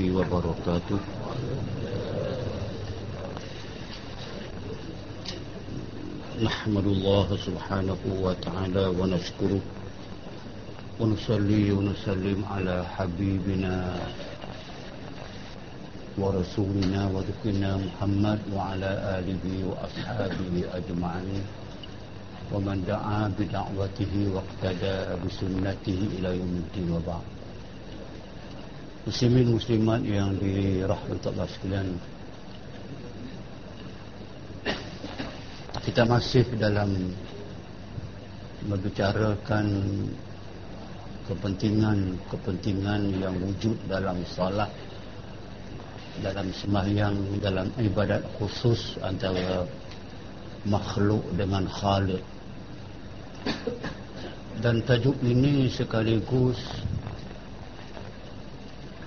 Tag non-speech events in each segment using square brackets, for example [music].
الله وبركاته. نحمد الله سبحانه وتعالى ونشكره ونصلي ونسلم على حبيبنا ورسولنا وذكرنا محمد وعلى آله وأصحابه أجمعين. ومن دعا بدعوته واقتدى بسنته إلى يوم الدين وبعد. Muslimin muslimat yang dirahmati Allah sekalian. Kita masih dalam membicarakan kepentingan-kepentingan yang wujud dalam salat dalam sembahyang dalam ibadat khusus antara makhluk dengan khalik dan tajuk ini sekaligus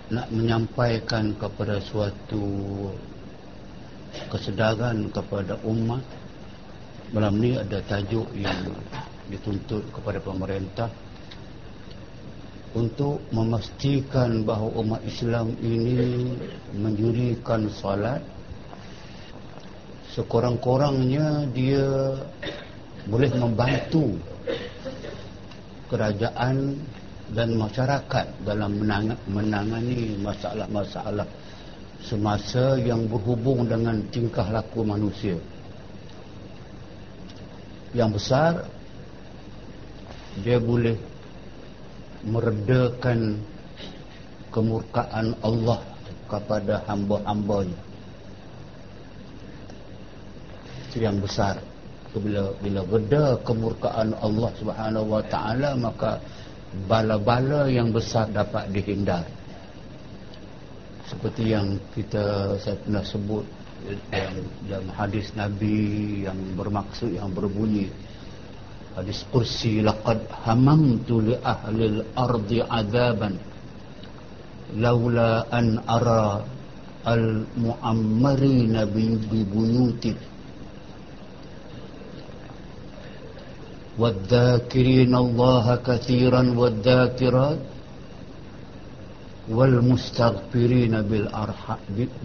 nak menyampaikan kepada suatu kesedaran kepada umat. Malam ni ada tajuk yang dituntut kepada pemerintah untuk memastikan bahawa umat Islam ini menjurikan salat sekurang-kurangnya dia boleh membantu kerajaan dan masyarakat dalam menangani masalah-masalah semasa yang berhubung dengan tingkah laku manusia. Yang besar dia boleh meredakan kemurkaan Allah kepada hamba-hambanya. Itu yang besar. Bila bila reda kemurkaan Allah Subhanahu wa taala maka bala-bala yang besar dapat dihindar. Seperti yang kita saya pernah sebut yang dalam hadis Nabi yang bermaksud yang berbunyi. Hadis kursi laqad hamamtu li ahli al-ardi azaban laula an ara al-mu'ammarina bi buyuti والذاكرين الله كثيرا والذاكرات والمستغفرين بالأرحام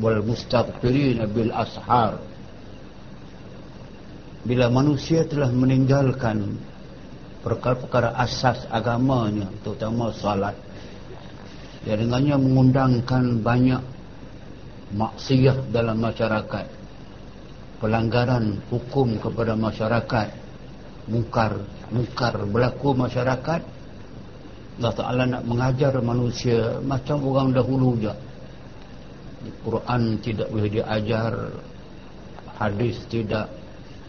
والمستغفرين بالأسحار bila manusia telah meninggalkan perkara-perkara asas agamanya terutama salat dia dengannya mengundangkan banyak maksiat dalam masyarakat pelanggaran hukum kepada masyarakat mungkar mungkar berlaku masyarakat. Allah Ta'ala nak mengajar manusia macam orang dahulu je. Quran tidak boleh diajar hadis tidak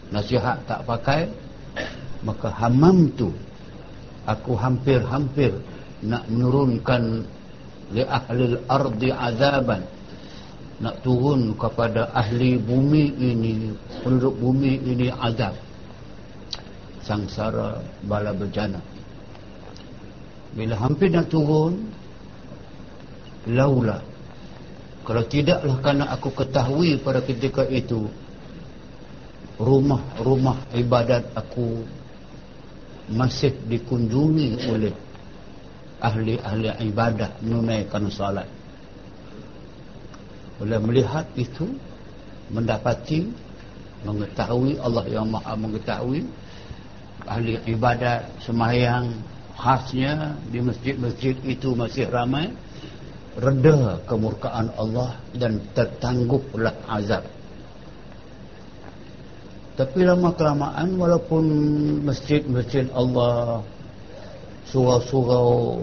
nasihat tak pakai. Maka hamam tu aku hampir-hampir nak menurunkan li ahli ardi azaban. Nak turun kepada ahli bumi ini penduduk bumi ini azab sangsara bala berjana bila hampir nak turun laula kalau tidaklah kerana aku ketahui pada ketika itu rumah-rumah ibadat aku masih dikunjungi oleh ahli-ahli ibadah menunaikan salat boleh melihat itu mendapati mengetahui Allah yang maha mengetahui ahli ibadat semayang khasnya di masjid-masjid itu masih ramai reda kemurkaan Allah dan tertangguplah azab. Tapi lama kelamaan walaupun masjid-masjid Allah surau-surau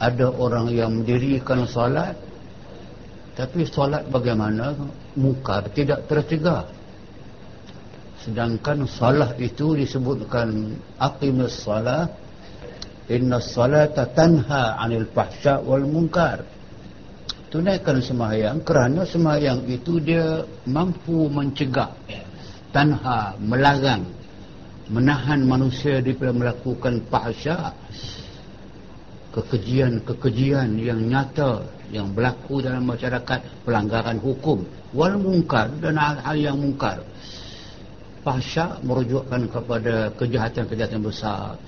ada orang yang mendirikan solat tapi solat bagaimana? Mungkar tidak tercegah sedangkan salah itu disebutkan aqimus salah inna salata tanha anil fahsya wal munkar. Tunaikan sembahyang kerana sembahyang itu dia mampu mencegah tanha melarang menahan manusia daripada melakukan fahsya kekejian-kekejian yang nyata yang berlaku dalam masyarakat pelanggaran hukum wal munkar dan hal-hal yang munkar fahsya merujukkan kepada kejahatan-kejahatan besar.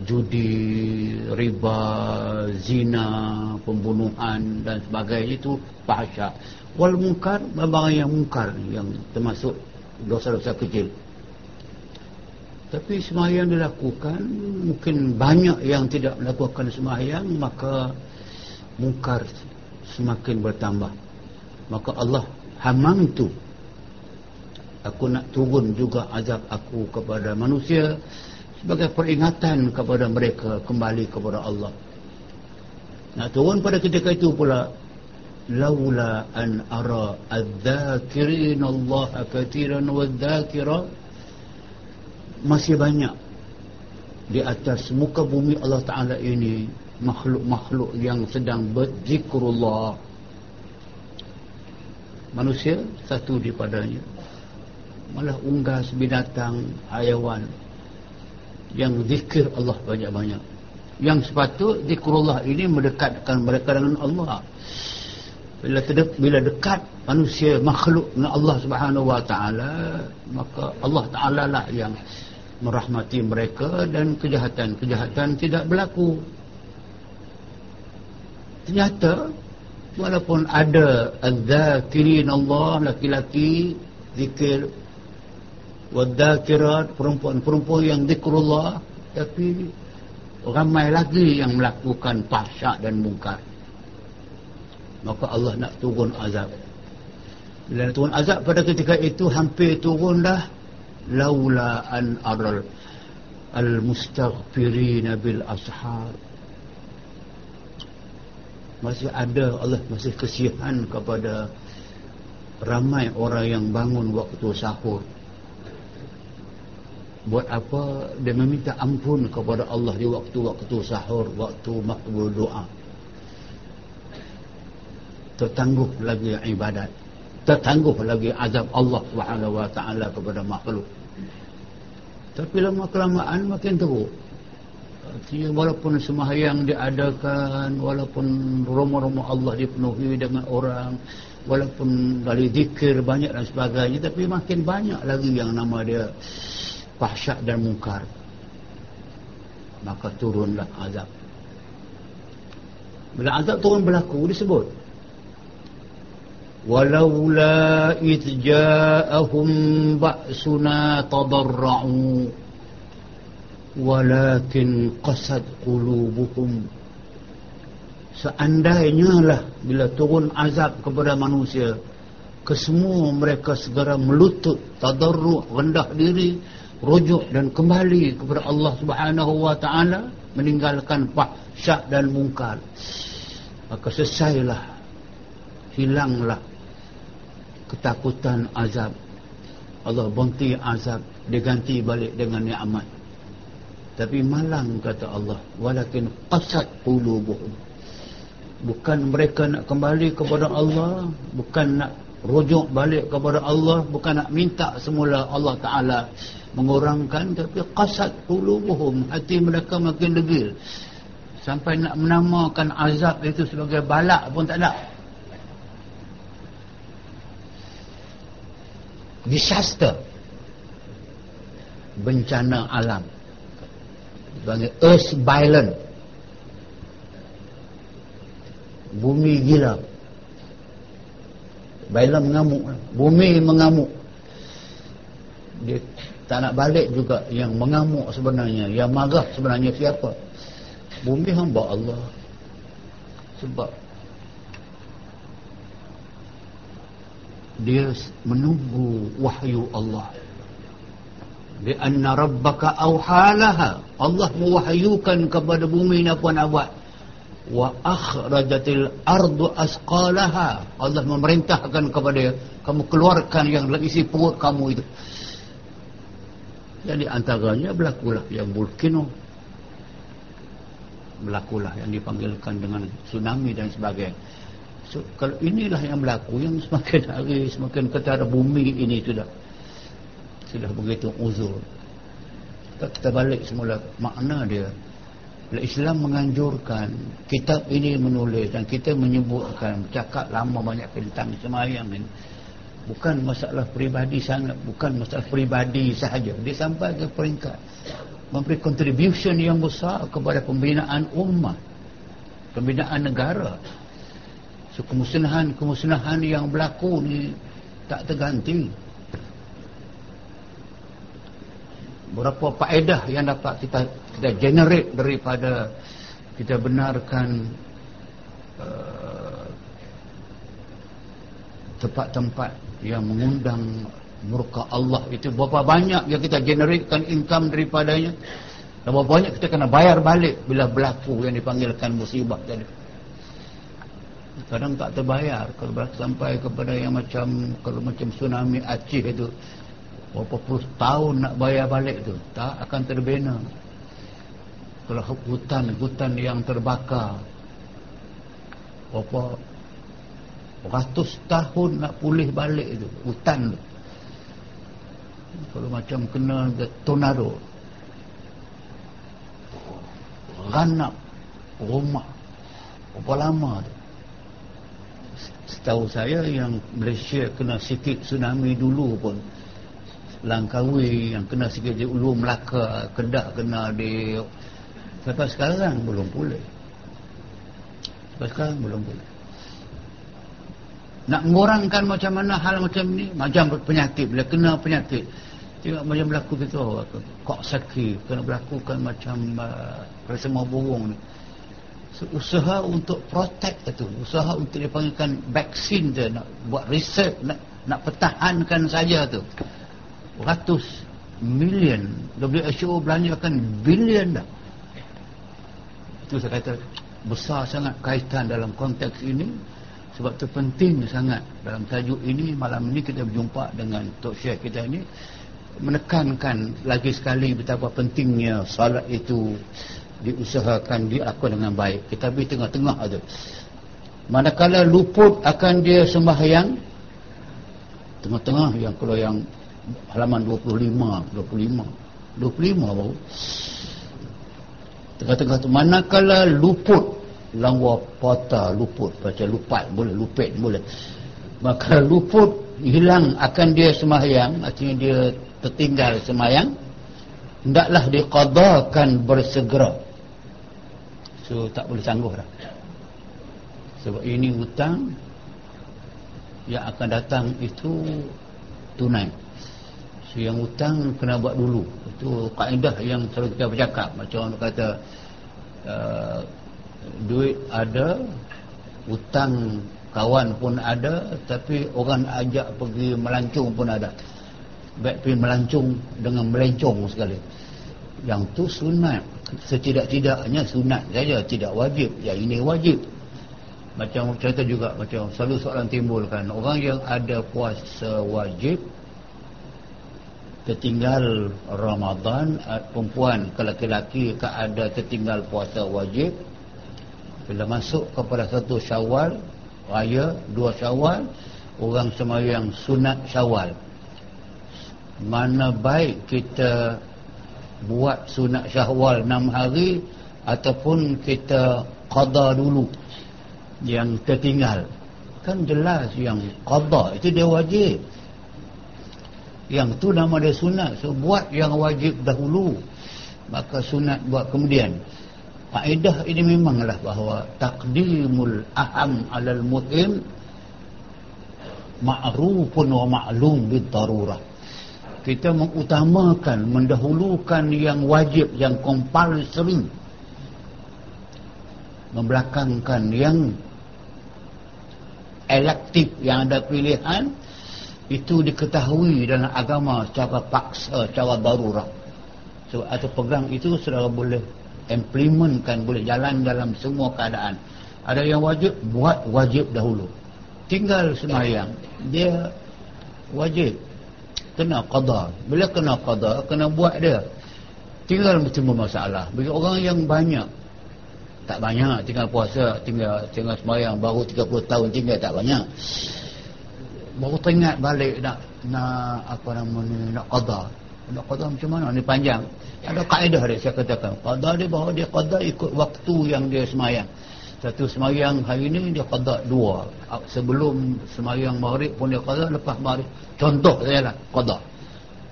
Judi, riba, zina, pembunuhan dan sebagainya. Itu fahsya. Wal munkar barang yang munkar yang termasuk dosa-dosa kecil. Tapi semayang dilakukan mungkin banyak yang tidak melakukan semayang maka mungkar semakin bertambah. Maka Allah hamam tu aku nak turun juga azab aku kepada manusia sebagai peringatan kepada mereka kembali kepada Allah. Nak turun pada ketika itu pula laula an ara adh-dhakirin Allah katiran wadh-dhakira masih banyak di atas muka bumi Allah Taala ini makhluk-makhluk yang sedang berzikrullah. Manusia satu di padanya malah unggas binatang hayawan yang zikir Allah banyak-banyak. Yang sepatut zikrullah ini mendekatkan mereka dengan Allah. Bila terdek, bila dekat manusia makhluk dengan Allah Subhanahu wa taala maka Allah taala lah yang merahmati mereka dan kejahatan-kejahatan tidak berlaku. Ternyata walaupun ada az-zakirin Allah laki-laki zikir wadzakirat perempuan-perempuan yang zikrullah tapi ramai lagi yang melakukan fahsyak dan mungkar. Maka Allah nak turun azab. Bila turun azab pada ketika itu hampir turun dah laula an aral al mustaghfirin bil ashar masih ada Allah masih kesihan kepada ramai orang yang bangun waktu sahur buat apa? Dia meminta ampun kepada Allah di waktu-waktu sahur waktu makbul doa. Tertangguh lagi ibadat. Tertangguh lagi azab Allah Subhanahu wa taala kepada makhluk. Tapi lama kelamaan makin teruk. Artinya walaupun sembahyang diadakan walaupun rumah-rumah Allah dipenuhi dengan orang walaupun dari zikir banyak dan sebagainya tapi makin banyak lagi yang nama dia fahsyat dan mungkar. Maka turunlah azab. Bila azab turun berlaku disebut. Walaula id ja'ahum ba'suna tadarra'u walakin qasad qulubuhum. Seandainya lah bila turun azab kepada manusia kesemua mereka segera melutut tadarru' rendah diri rujuk dan kembali kepada Allah Subhanahu wa taala meninggalkan fahsyat dan mungkar. Maka selesailah hilanglah ketakutan azab. Allah berhenti azab diganti balik dengan nikmat. Tapi malang kata Allah walakin qasat qulubuhum. Bukan mereka nak kembali kepada Allah bukan nak rujuk balik kepada Allah bukan nak minta semula Allah Taala mengurangkan tapi qasat qulubuhum hati mereka makin degil. Sampai nak menamakan azab itu sebagai balak pun tak ada. Disaster. Bencana alam. Dipanggil earth violent. Bumi gila. Violent mengamuk. Bumi mengamuk. Dia tak nak balik juga yang mengamuk sebenarnya yang marah sebenarnya siapa bumi hamba Allah sebab dia menunggu wahyu Allah Di anna rabbaka awhalaha. Allah mewahyukan kepada bumi apa nak buat. Wa akhrajatil ardu asqalaha. Allah memerintahkan kepada kamu keluarkan yang isi perut kamu itu. Jadi antaranya berlakulah yang volcano. Berlakulah yang dipanggilkan dengan tsunami dan sebagainya. So, kalau inilah yang berlaku yang semakin hari semakin ketara bumi ini sudah sudah begitu uzur. Kita, balik semula makna dia. Islam menganjurkan kitab ini menulis dan kita menyebutkan cakap lama banyak tentang semayang ini bukan masalah peribadi sangat bukan masalah peribadi sahaja. Dia sampai ke peringkat memberi contribution yang besar kepada pembinaan umat pembinaan negara. So kemusnahan-kemusnahan yang berlaku ni tak terganti. Berapa faedah yang dapat kita kita generate daripada kita benarkan uh, tempat-tempat yang mengundang murka Allah itu berapa banyak yang kita generatekan income daripadanya. Dan berapa banyak kita kena bayar balik bila berlaku yang dipanggilkan musibah tadi. Kadang tak terbayar kalau sampai kepada yang macam kalau macam tsunami Aceh itu. Berapa puluh tahun nak bayar balik tu tak akan terbina. Kalau hutan hutan yang terbakar berapa ratus tahun nak pulih balik itu hutan tu. Kalau macam kena tornado. Ranak rumah. Berapa lama tu? Setahu saya yang Malaysia kena sikit tsunami dulu pun. Langkawi yang kena sikit di Ulu Melaka Kedah kena di sampai sekarang belum pulih. Sampai sekarang belum pulih nak mengurangkan macam mana hal macam ni macam penyakit. Bila kena penyakit tengok macam berlaku kita oh, kok sakit. Kena berlakukan macam uh, semua burung ni. So, usaha untuk protect itu. Usaha untuk dipanggilkan vaksin tu nak buat research nak, nak pertahankan saja tu. Ratus million. WHO belanjakan billion dah. Itu saya kata besar sangat kaitan dalam konteks ini sebab itu penting sangat dalam tajuk ini malam ini kita berjumpa dengan Tok Syekh kita ini menekankan lagi sekali betapa pentingnya salat itu diusahakan dilakukan dengan baik. Kita di tengah-tengah ada. Manakala luput akan dia sembahyang tengah-tengah yang kalau yang halaman 25, 25. 25 baru. Tengah-tengah tu manakala luput langwa pota luput. Baca lupat boleh lupet boleh. Maka luput hilang akan dia semayang. Artinya dia tertinggal semayang. Hendaklah diqadakan bersegera. So tak boleh sanggup dah. Sebab ini hutang yang akan datang itu tunai. So yang hutang kena buat dulu. Itu kaedah yang selalu kita bercakap. Macam orang kata uh, duit ada hutang kawan pun ada tapi orang ajak pergi melancung pun ada. Baik pergi melancung dengan melencong sekali. Yang tu sunat. Setidak-tidaknya sunat saja tidak wajib. Yang ini wajib. Macam contoh juga macam selalu soalan timbulkan. Orang yang ada puasa wajib tertinggal Ramadan perempuan ke laki-laki ke ada tertinggal puasa wajib bila masuk kepada satu syawal raya dua syawal orang semayang sunat syawal. Mana baik kita buat sunat syawal enam hari ataupun kita qada dulu yang tertinggal. Kan jelas yang qada itu dia wajib. Yang tu nama dia sunat. So buat yang wajib dahulu. Maka sunat buat kemudian Faedah ini memanglah bahawa takdimul aham alal muhim ma'rufun wa ma'lum bidarurah. Kita mengutamakan, mendahulukan yang wajib, yang compulsory. Membelakangkan yang elektif, yang ada pilihan. itu diketahui dalam agama secara paksa secara darurat so, atau pegang itu saudara boleh implementkan boleh jalan dalam semua keadaan. Ada yang wajib buat wajib dahulu. Tinggal semayang dia wajib. Kena qada. Bila kena qada kena buat dia. Tinggal semua masalah. Bagi orang yang banyak tak banyak. Tinggal puasa tinggal tinggal semayang baru 30 tahun tinggal tak banyak. Baru teringat balik nak nak apa nama ni nak qada nak qada macam mana? Ni panjang. Ada kaedah dia saya katakan. Qada dia bahawa dia qada ikut waktu yang dia semayang. Satu semayang hari ni dia qada dua. Sebelum semayang maghrib pun dia qada lepas maghrib. Contoh saya lah qada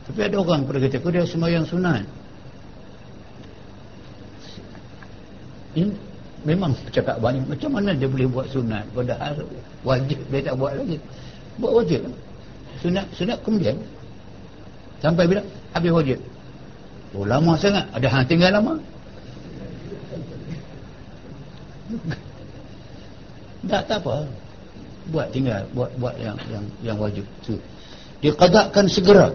tapi ada orang pada ketika dia semayang sunat. Ini memang cakap banyak. Macam mana dia boleh buat sunat? Padahal wajib dia tak buat lagi. Buat wajib. Sunat sunat kemudian. Sampai bila habis wajib oh lama sangat. Ada hang tinggal lama? Tak tak apa. Buat tinggal. Buat buat yang yang yang wajib. Tu. Diqadakan segera.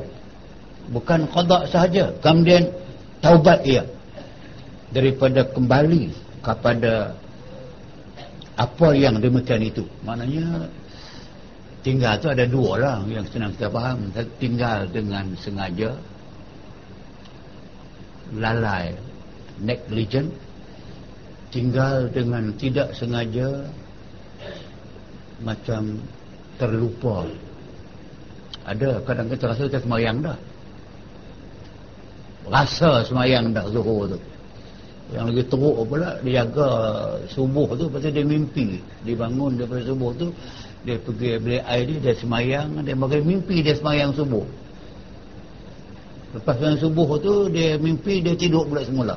Bukan qada sahaja. Kemudian taubat ia. Daripada kembali kepada apa yang demikian itu. Maknanya tinggal tu ada dua lah yang senang kita faham. Tinggal dengan sengaja lalai. Negligent tinggal dengan tidak sengaja macam terlupa. Ada kadang kita rasa kita semayang dah. Rasa semayang dah zuhur tu. Yang lagi teruk pula dia jaga subuh tu pasal dia mimpi. Dia bangun daripada subuh tu dia pergi bilik air dia, dia semayang dia bagi mimpi dia semayang subuh lepas semayang subuh tu dia mimpi dia tidur pula semula.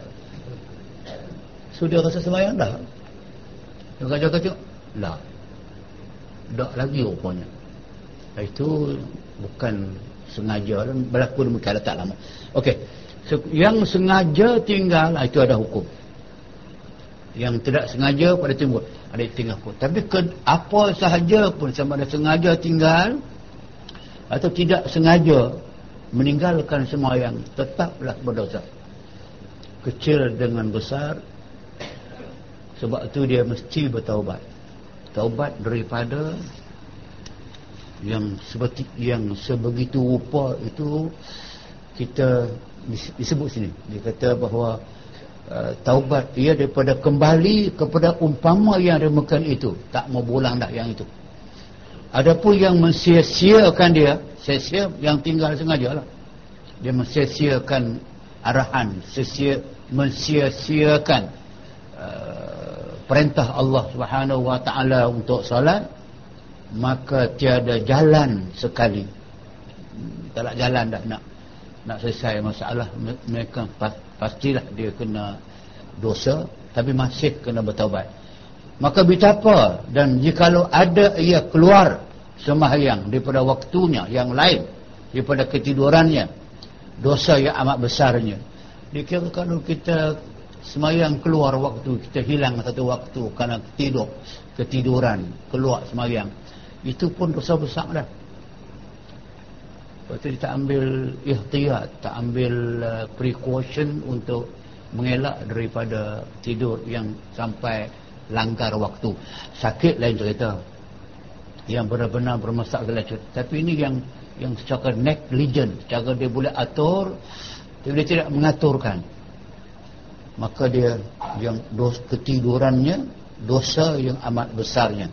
So dia rasa semayang dah. Dia kata lah tak lagi rupanya. Itu bukan sengaja dan berlaku demikian tak lama. Ok so, yang sengaja tinggal itu ada hukum. Yang tidak sengaja pada timbul. Ada tinggal pun tapi ke, apa sahaja pun sama ada sengaja tinggal atau tidak sengaja meninggalkan semua yang tetaplah berdosa. Kecil dengan besar sebab itu dia mesti bertaubat. Taubat daripada yang seperti yang sebegitu rupa itu kita disebut sini. Dia kata bahawa Uh, taubat ia daripada kembali kepada umpama yang demikian itu. Tak mau pulang dah yang itu. Adapun yang mensia-siakan dia sia-sia yang tinggal sengaja lah. Dia mensia-siakan arahan sia mensia-siakan uh, perintah Allah subhanahu wa ta'ala untuk salat maka tiada jalan sekali. Tak nak jalan dah nak nak selesai masalah. Mereka pastilah dia kena dosa tapi masih kena bertaubat. Maka betapa dan jikalau ada ia keluar sembahyang daripada waktunya yang lain daripada ketidurannya dosa yang amat besarnya dikira kalau kita semayang keluar waktu kita hilang satu waktu kerana tidur ketiduran keluar semayang itu pun dosa besar dah Lepas tu tak ambil ikhtiat, tak ambil uh, precaution untuk mengelak daripada tidur yang sampai langgar waktu. Sakit lain cerita. Yang benar-benar bermasalah. Tapi ini yang yang secara negligent, secara dia boleh atur, tapi dia tidak mengaturkan. Maka dia yang dos ketidurannya dosa yang amat besarnya.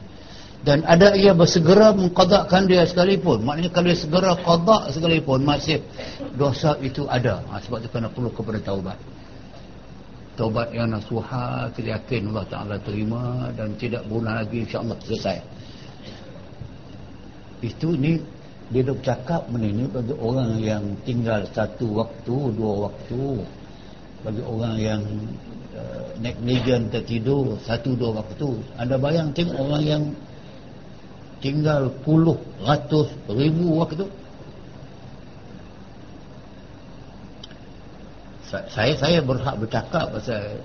Dan ada ia bersegera mengqadakkan dia sekalipun. Maknanya kalau dia segera qadak sekalipun masih dosa itu ada. Ha, sebab itu kena perlu kepada taubat. Taubat yang nasuha kita yakin Allah Ta'ala terima dan tidak berulang lagi insyaAllah selesai itu ni dia dah bercakap ini bagi orang yang tinggal satu waktu dua waktu. Bagi orang yang uh, negligent tertidur satu dua waktu. Anda bayang tengok orang yang tinggal puluh ratus ribu waktu. Saya saya berhak bercakap pasal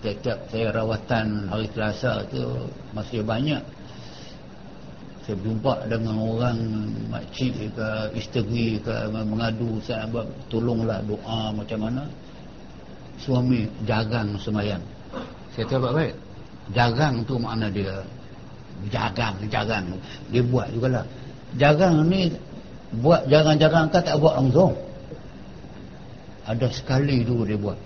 tiap-tiap saya rawatan hari Selasa tu masih banyak saya jumpa dengan orang makcik ke isteri ke mengadu saya buat tolonglah doa macam mana? Suami jagang semayang. Saya tahu baik jagang tu makna dia jagang jagang. Dia buat jugalah. Jagang ni buat jagang-jagang kan tak buat langsung. Ada sekali dulu dia buat.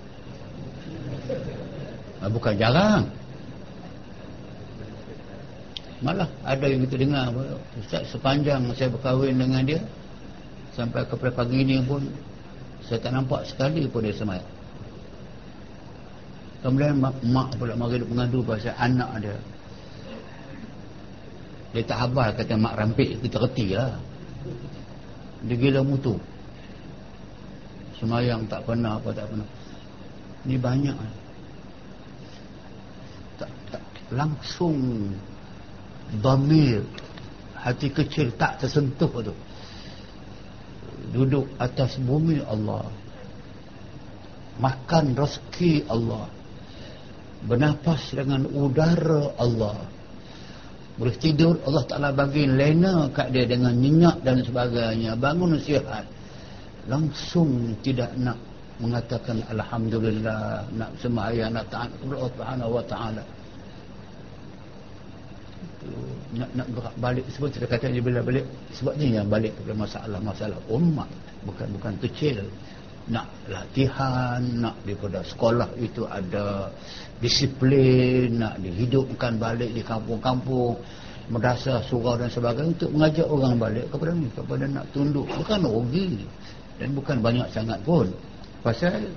Ah, bukan jarang malah ada yang kita dengar Ustaz sepanjang saya berkahwin dengan dia sampai kepada pagi ini pun saya tak nampak sekali pun dia semayang. Kemudian mak, mak pula mari mengadu pasal anak dia. Dia tak habal kata mak rampik kita reti lah. Dia gila mutu. Semayang tak pernah apa tak pernah. Ni banyak. Tak, tak langsung damir. Hati kecil tak tersentuh tu. Duduk atas bumi Allah. Makan rezeki Allah. Bernafas dengan udara Allah. Boleh tidur Allah Ta'ala bagi lena kat dia dengan nyenyak dan sebagainya. Bangun sihat. Langsung tidak nak mengatakan alhamdulillah nak sembahyang nak taat Allah Subhanahu wa taala nak nak gerak balik sebab kita kata dia bila balik sebab ni yang balik kepada masalah-masalah umat. Bukan bukan kecil. Nak latihan nak daripada sekolah itu ada disiplin nak dihidupkan balik di kampung-kampung merdasa surau dan sebagainya untuk mengajak orang balik kepada ni kepada nak tunduk. Bukan rugi dan bukan banyak sangat pun. Pasal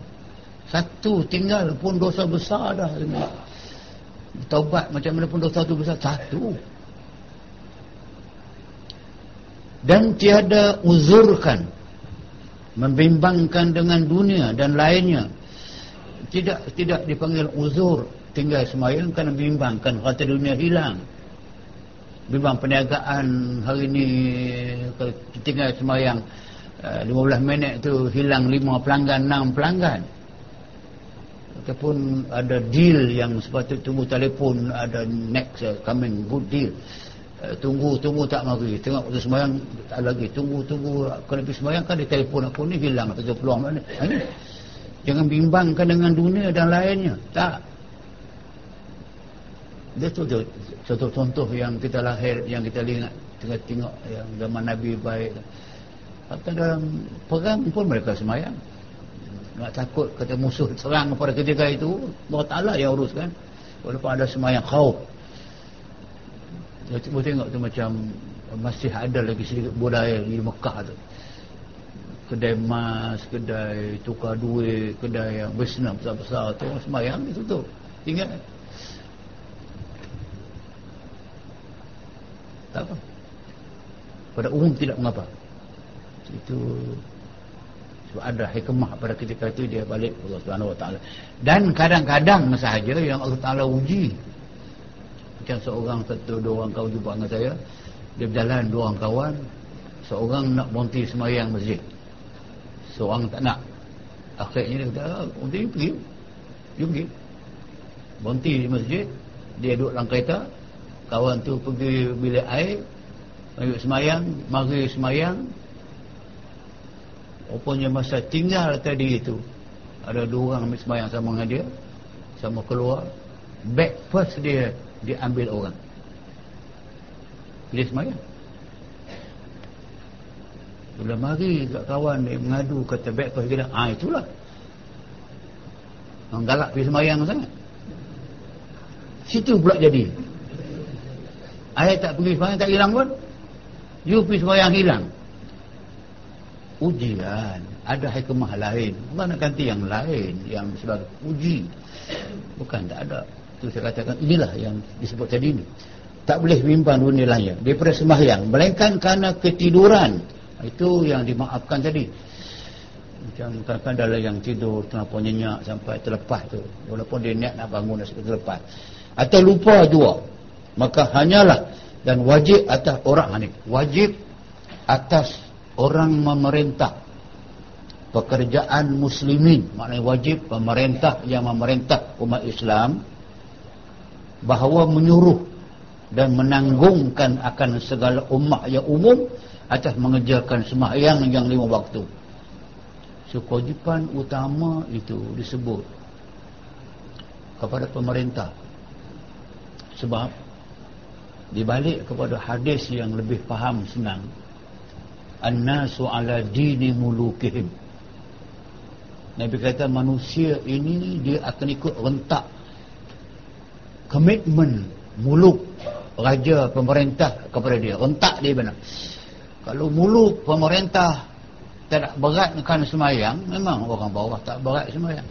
satu tinggal pun dosa besar dah. Taubat macam mana pun dosa tu besar satu dan tiada uzurkan membimbangkan dengan dunia dan lainnya. Tidak tidak dipanggil uzur tinggal semayang kerana bimbangkan kata dunia hilang. Bimbang perniagaan hari ini tinggal semayang 15 eh, minit tu hilang 5 pelanggan 6 pelanggan. Ataupun ada deal yang sepatut tunggu telefon ada next uh, coming good deal tunggu tunggu tak mari tengok waktu sembahyang tak lagi tunggu tunggu kalau pergi sembahyang kan di telefon aku ni hilang atau peluang mana ini jangan bimbangkan dengan dunia dan lainnya tak dia tu contoh-contoh yang kita lahir yang kita lihat tengok-tengok yang zaman Nabi baik Kata dalam perang pun mereka semayang. Nak takut kata musuh serang pada ketika itu. Allah Ta'ala yang uruskan. Walaupun ada semayang khauf. Cuba tengok tu macam masih ada lagi sedikit budaya di Mekah tu. Kedai emas, kedai tukar duit, kedai yang bersenam besar-besar tu. Semayang itu tu. Ingat. Tak apa. Pada umum tidak mengapa itu sebab ada hikmah pada ketika itu dia balik Allah Subhanahu Wa Taala dan kadang-kadang sahaja yang Allah Taala uji macam seorang satu dua orang kawan jumpa dengan saya dia berjalan dua orang kawan seorang nak berhenti semayang masjid. Seorang tak nak. Akhirnya dia kata ah, berhenti pergi. Dia pergi. Berhenti di masjid dia duduk dalam kereta kawan tu pergi bilik air mari semayang mari semayang. Rupanya masa tinggal tadi itu Ada dua orang ambil sembahyang sama dengan dia Sama keluar. First dia diambil orang. Dia sembahyang Bila mari kat kawan dia mengadu kata back first dia Ah itulah. Orang galak pergi sembahyang sangat. Situ pula jadi. Ayat tak pergi sembahyang tak hilang pun. You pergi sembahyang hilang. Ujian. Ada hikmah lain. Allah nak ganti yang lain yang sebagai uji. Bukan tak ada itu saya katakan inilah yang disebut tadi ini tak boleh bimbang dunia lain daripada sembahyang. Melainkan kerana ketiduran. Itu yang dimaafkan tadi. Macam kadang-kadang ada yang tidur terlalu nyenyak sampai terlepas tu. Walaupun dia niat nak bangun dan terlepas. Atau lupa juga maka hanyalah dan wajib atas orang ni. Wajib atas orang memerintah. Pekerjaan muslimin. Maknanya wajib pemerintah yang memerintah umat Islam bahawa menyuruh dan menanggungkan akan segala umat yang umum atas mengejarkan sembahyang yang lima waktu. So kewajipan utama itu disebut kepada pemerintah. Sebab dibalik kepada hadis yang lebih faham senang annasu ala dini mulukihim. Nabi kata manusia ini dia akan ikut rentak komitmen muluk raja pemerintah kepada dia. Rentak dia benar. Kalau muluk pemerintah tidak beratkan semayang memang orang bawah tak berat semayang.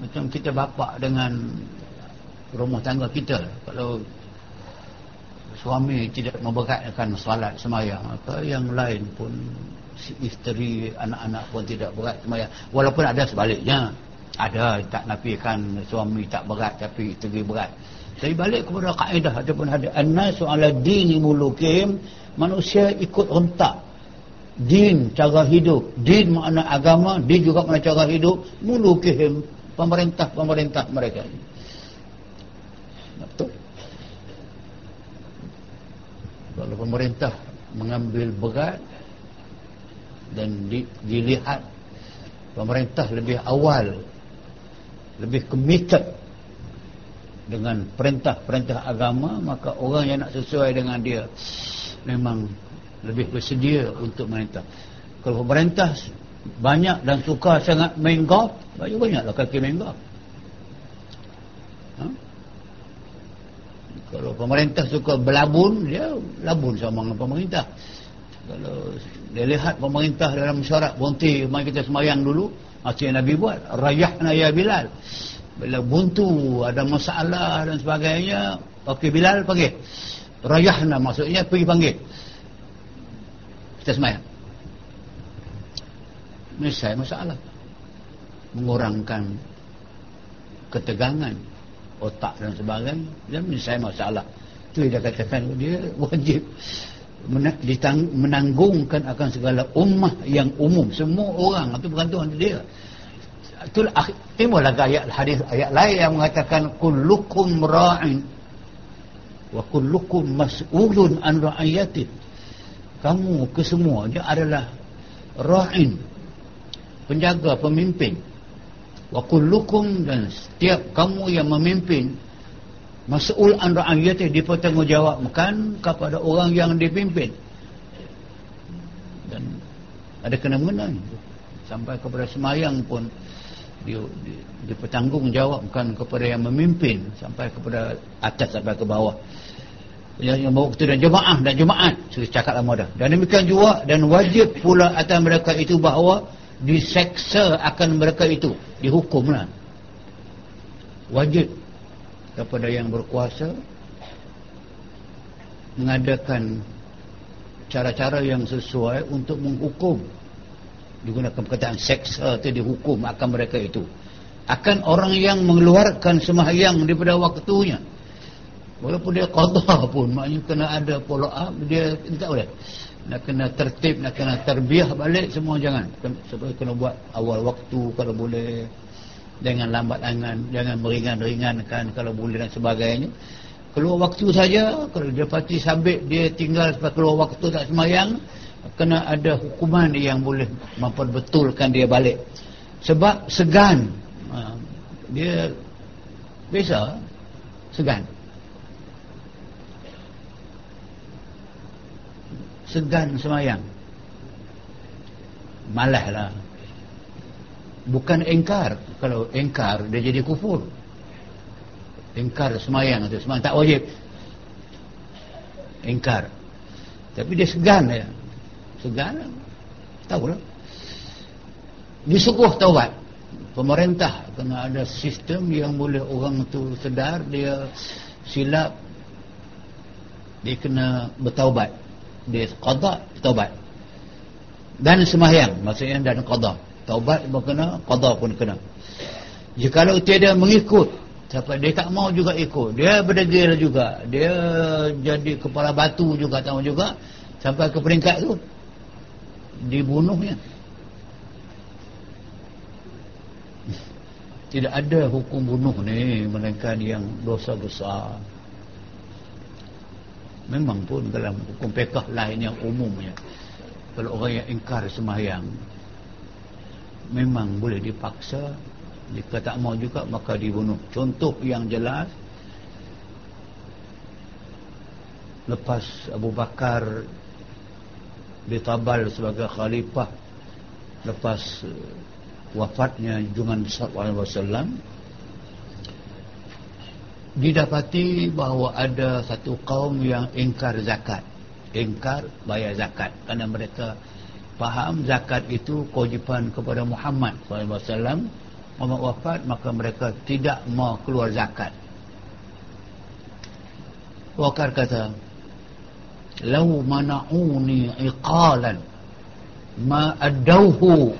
Macam kita bapak dengan rumah tangga kita kalau suami tidak memberatkan salat semayang apa yang lain pun isteri anak-anak pun tidak berat semayang. Walaupun ada sebaliknya ada tak nafikan suami tak berat tapi isteri berat. Tapi balik kepada kaedah ataupun hadis annasu ala dini mulukim manusia ikut rentak. Din cara hidup. Din makna agama din juga makna cara hidup. Mulukihim pemerintah-pemerintah mereka. Betul kalau pemerintah mengambil berat dan di, dilihat pemerintah lebih awal lebih committed dengan perintah-perintah agama maka orang yang nak sesuai dengan dia memang lebih bersedia untuk merintah kalau pemerintah banyak dan suka sangat main golf banyak-banyaklah kaki main golf. Ha? kalau pemerintah suka berlabun dia labun sama dengan pemerintah. Kalau dia lihat pemerintah dalam syarat berhenti mari kita semayang dulu yang Nabi buat rayahna ya Bilal. Bila buntu ada masalah dan sebagainya. Okey Bilal panggil. Rayahna maksudnya pergi panggil. Kita semayang. Saya masalah. Mengurangkan ketegangan otak dan sebagainya. Dan saya masalah. Itu dia katakan. Dia wajib menanggungkan akan segala ummah yang umum. Semua orang itu bergantung dia. Itulah timbul lagi ayat hadis ayat lain yang mengatakan kullukum ra'in wa kullukum mas'ulun an ra'iyati. Kamu kesemuanya adalah ra'in penjaga pemimpin. Wa kullukum dan setiap kamu yang memimpin mas'ul an ra'iyati dipertanggungjawabkan kepada orang yang dipimpin. Dan ada kena mengena sampai kepada semayang pun dia, dia bertanggungjawabkan kepada yang memimpin sampai kepada atas sampai ke bawah. Yang, yang bawa dan jemaah dan jemaat saya cakap lama dah. Dan demikian juga dan wajib pula atas mereka itu bahawa diseksa akan mereka itu. Dihukumlah. Wajib kepada yang berkuasa mengadakan cara-cara yang sesuai untuk menghukum. Digunakan perkataan seksa itu dihukum akan mereka itu. Akan orang yang mengeluarkan semahyang daripada waktunya. Walaupun dia qadha pun maknanya kena ada follow up dia tak boleh. Nak kena tertib nak kena terbiah balik semua jangan. Sebab kena buat awal waktu kalau boleh jangan lambat angan jangan meringan-ringankan kalau boleh dan sebagainya. Keluar waktu saja kalau dia pasti sabit dia tinggal sampai keluar waktu tak semayang kena ada hukuman yang boleh memperbetulkan dia balik. Sebab segan. Ha, dia biasa segan. Segan semayang. Malah lah bukan engkar. Kalau engkar dia jadi kufur. Engkar semayang itu semayang tak wajib. Engkar. Tapi dia segan ya. Segan tahulah. Disukuh taubat. Pemerintah kena ada sistem yang boleh orang tu sedar dia silap. Dia kena bertaubat. Dia qada taubat dan semahyang maksudnya dan qada taubat pun kena qada pun kena. Jikalau tiada mengikut siapa dia tak mau juga ikut. Dia berdegil juga. Dia jadi kepala batu juga tahu juga. Sampai ke peringkat tu dibunuhnya. [laughs] Tidak ada hukum bunuh ni melainkan yang dosa besar. Memang pun dalam hukum pekah lain yang umumnya. Kalau orang yang ingkar semayang memang boleh dipaksa jika tak mau juga maka dibunuh. Contoh yang jelas lepas Abu Bakar ditabal sebagai khalifah lepas eh, wafatnya Jungan Wasallam didapati bahawa ada satu kaum yang ingkar zakat. Ingkar bayar zakat. Kerana mereka faham zakat itu kewajipan kepada Muhammad SAW Muhammad wafat maka mereka tidak mau keluar zakat. Wakar kata lau mana'uni iqalan ma adauhu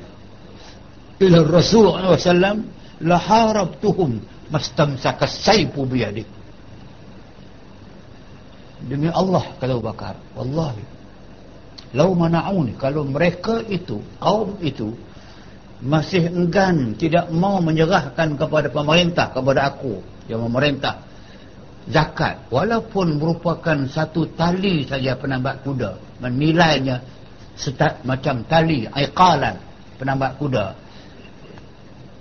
ila Rasul SAW laharabtuhum mastamsaka saipu biyadik demi Allah kata Abu Bakar wallahi lau mana'uni kalau mereka itu kaum itu masih enggan tidak mau menyerahkan kepada pemerintah kepada aku yang memerintah zakat. Walaupun merupakan satu tali saja penambak kuda menilainya setat, macam tali iqalan penambak kuda.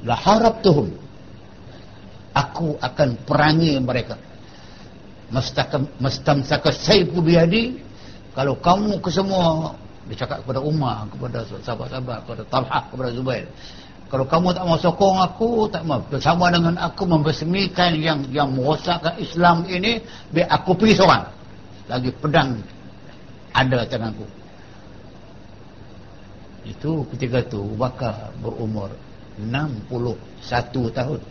La harabtuhum. Aku akan perangi mereka. Mastamsaka sayfu biadi kalau kamu ke semua dia cakap kepada Umar kepada sahabat-sahabat kepada Talha kepada Zubair kalau kamu tak mau sokong aku, tak mau bersama dengan aku membesmikan yang yang merosakkan Islam ini, biar aku pergi seorang. Lagi pedang ada tanganku. Itu ketika itu Bakar berumur 61 tahun.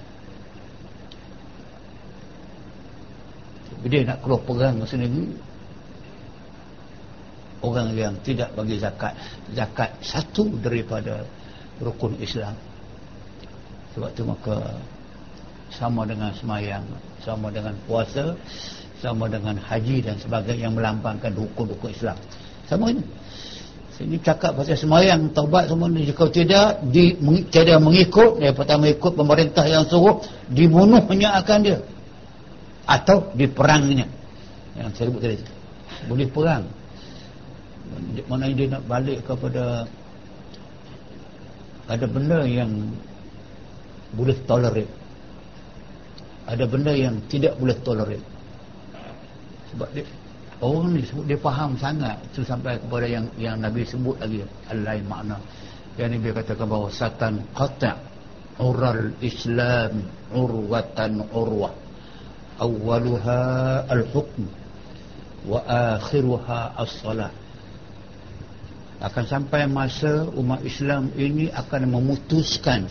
Dia nak keluar perang sendiri. Orang yang tidak bagi zakat. Zakat satu daripada rukun Islam. Sebab tu maka sama dengan semayang sama dengan puasa sama dengan haji dan sebagainya yang melambangkan hukum-hukum Islam. Sama ini. Sini cakap pasal semayang taubat semua ni jika tidak di, tidak mengikut yang pertama ikut pemerintah yang suruh dibunuhnya akan dia. Atau diperangnya. Yang saya sebut tadi. Boleh perang mana dia nak balik kepada ada benda yang boleh tolerate. Ada benda yang tidak boleh tolerate. Sebab dia orang ni sebut dia faham sangat itu sampai kepada yang yang Nabi sebut lagi lain makna. Yang Nabi katakan bahawa satan qata' ural islam urwatan urwah. Awaluha al-hukm wa akhiruha as-salah akan sampai masa umat Islam ini akan memutuskan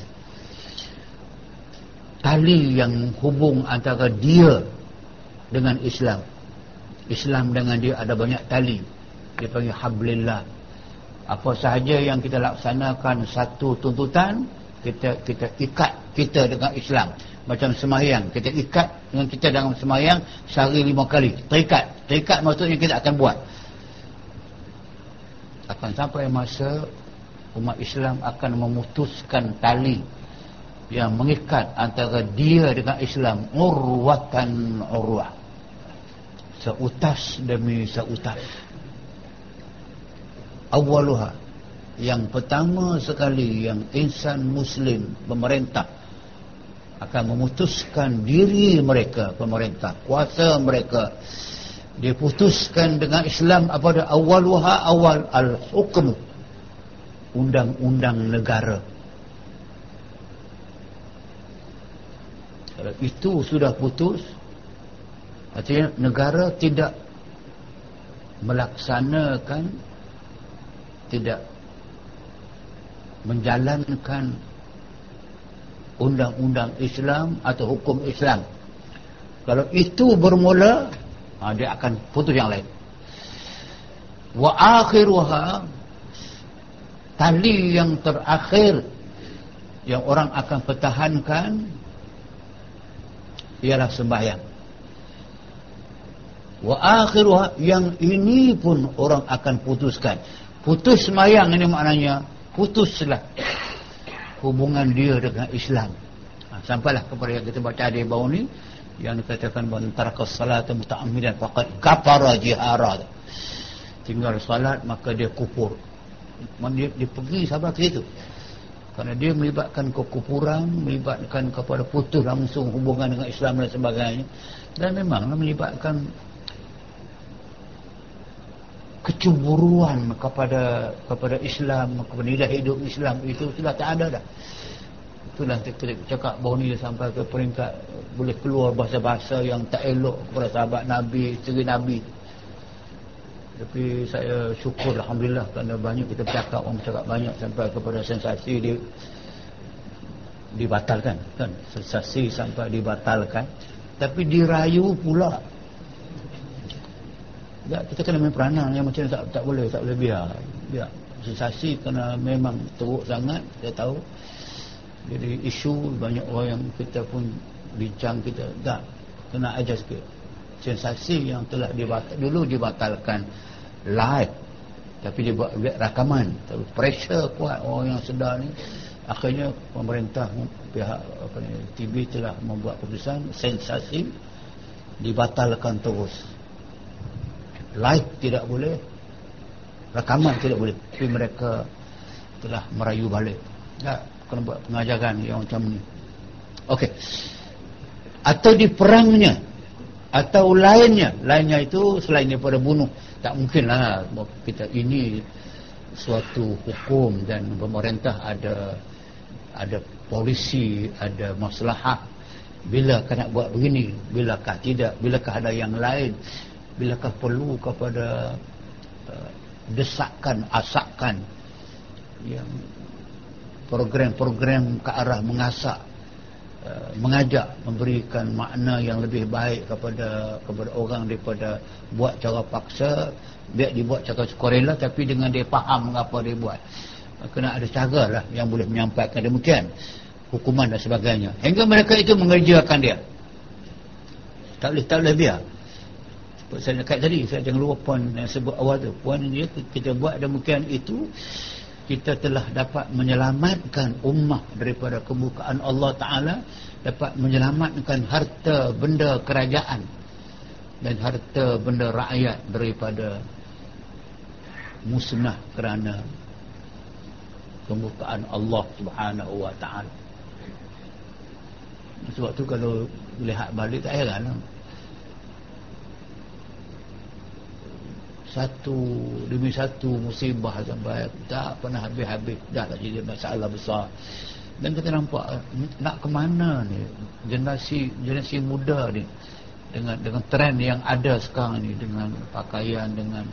tali yang hubung antara dia dengan Islam. Islam dengan dia ada banyak tali. Dia panggil hablillah. Apa sahaja yang kita laksanakan satu tuntutan kita kita ikat kita dengan Islam. Macam semayang kita ikat dengan kita dalam semayang sehari lima kali. Terikat. Terikat maksudnya kita akan buat akan sampai masa umat Islam akan memutuskan tali yang mengikat antara dia dengan Islam urwatan urwah. Seutas demi seutas. Awaluha yang pertama sekali yang insan muslim pemerintah akan memutuskan diri mereka pemerintah kuasa mereka diputuskan dengan Islam pada awaluha awal al-hukm. Undang-undang negara. Kalau itu sudah putus Artinya negara tidak Melaksanakan Tidak Menjalankan Undang-undang Islam Atau hukum Islam. Kalau itu bermula ha, Dia akan putus yang lain. Wa akhiruha Tali yang terakhir Yang orang akan pertahankan ialah sembahyang. Wa akhiruha yang ini pun orang akan putuskan. Putus sembahyang ini maknanya putuslah hubungan dia dengan Islam. Ha, sampailah kepada yang kita baca di bawah ni yang dikatakan antara salat muta'ammidan faqad kafara jihara tinggal salat maka dia kufur. Dia, dia pergi sahabat ke situ? Kerana dia melibatkan kekufuran melibatkan kepada putus langsung hubungan dengan Islam dan sebagainya. Dan memanglah melibatkan kecemburuan kepada kepada Islam kepada hidup Islam. Itu sudah tak ada dah itulah kita cakap bahawa ni sampai ke peringkat boleh keluar bahasa-bahasa yang tak elok kepada sahabat Nabi isteri Nabi tapi saya syukur Alhamdulillah kerana banyak kita bercakap orang bercakap banyak sampai kepada sensasi di dibatalkan kan sensasi sampai dibatalkan tapi dirayu pula Ya, kita kena main peranan yang macam tak tak boleh, tak boleh biar. Biar sensasi kena memang teruk sangat, saya tahu. Jadi isu banyak orang yang kita pun bincang kita tak kena ajar sikit. Sensasi yang telah dibatal dulu dibatalkan live tapi dia buat rakaman. Tapi pressure kuat orang yang sedar ni. Akhirnya pemerintah pihak apa ni TV telah membuat keputusan sensasi dibatalkan terus. Live tidak boleh rakaman tidak boleh. Tapi mereka telah merayu balik. Tak kena buat pengajaran yang macam ni. Ok atau di perangnya atau lainnya. Lainnya itu selain daripada bunuh. Tak mungkinlah kita ini suatu hukum dan pemerintah ada ada polisi ada masalah bila kena buat begini? Bilakah tidak? Bilakah ada yang lain? Bilakah perlu kepada uh, desakan asakan yang program-program ke arah mengasak uh, mengajak memberikan makna yang lebih baik kepada kepada orang daripada buat cara paksa biar dibuat cara sukarela tapi dengan dia faham mengapa dia buat. Kena ada cara lah yang boleh menyampaikan demikian hukuman dan sebagainya. Hingga mereka itu mengerjakan dia. Tak boleh tak boleh biar. Saya dekat tadi saya jangan lupa puan yang sebut awal tu. Puan dia kita buat demikian itu kita telah dapat menyelamatkan ummah daripada kebukaan Allah Ta'ala dapat menyelamatkan harta benda kerajaan dan harta benda rakyat daripada musnah kerana kebukaan Allah Subhanahu Wa Ta'ala sebab tu kalau lihat balik tak heran lah. Satu demi satu musibah sampai tak pernah habis-habis. Dah tak jadi masalah besar. Dan kita nampak nak ke mana ni? Generasi generasi muda ni dengan dengan trend yang ada sekarang ni dengan pakaian dengan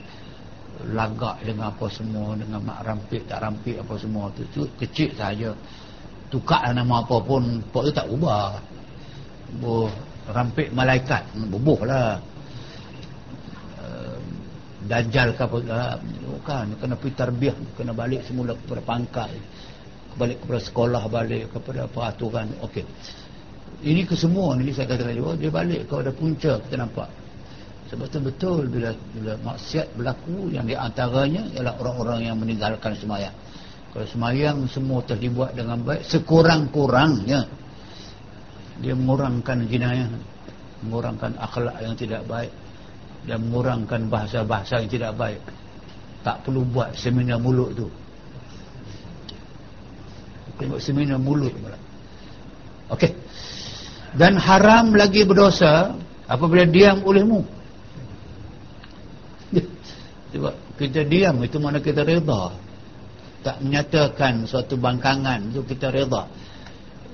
lagak dengan apa semua dengan mak rampik tak rampik apa semua tu, tu kecil saja. Tukar nama apa pun pok tu tak ubah. Buh rampik malaikat bubuh lah dajjal ke apa bukan kena pergi tarbiah kena balik semula kepada pangkal balik kepada sekolah balik kepada peraturan okey. Ini kesemua ni saya katakan juga dia balik kepada punca kita nampak. Sebab tu betul bila bila maksiat berlaku yang di antaranya ialah orang-orang yang meninggalkan semayang. Kalau semayang semua telah dibuat dengan baik sekurang-kurangnya dia mengurangkan jenayah mengurangkan akhlak yang tidak baik dan mengurangkan bahasa-bahasa yang tidak baik. Tak perlu buat seminar mulut tu. Buat seminar mulut ok. Dan haram lagi berdosa apabila diam olehmu. [laughs] Sebab kita diam itu mana kita reda? Tak menyatakan suatu bangkangan itu kita reda.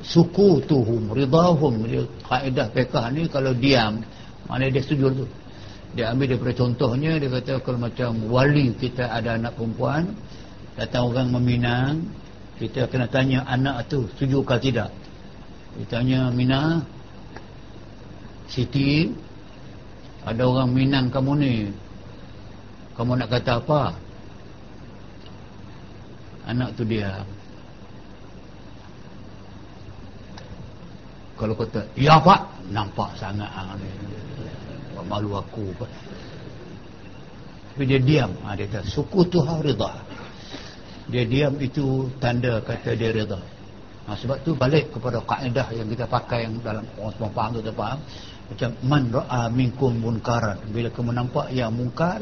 Suku tuhum ridahum kaedah pekah ni kalau diam mana dia setuju tu dia ambil daripada contohnya dia kata kalau macam wali kita ada anak perempuan datang orang meminang kita kena tanya anak tu setuju ke tidak? Dia tanya Mina Siti ada orang minang kamu ni kamu nak kata apa? Anak tu dia kalau kata ya pak. Nampak sangat ah, malu aku tapi dia diam ha, dia kata suku Tuhan rida dia diam itu tanda kata dia rida Ha, sebab tu balik kepada kaedah yang kita pakai yang dalam orang semua faham tu faham. Macam man ra'a minkum munkaran. Bila kamu nampak yang mungkar,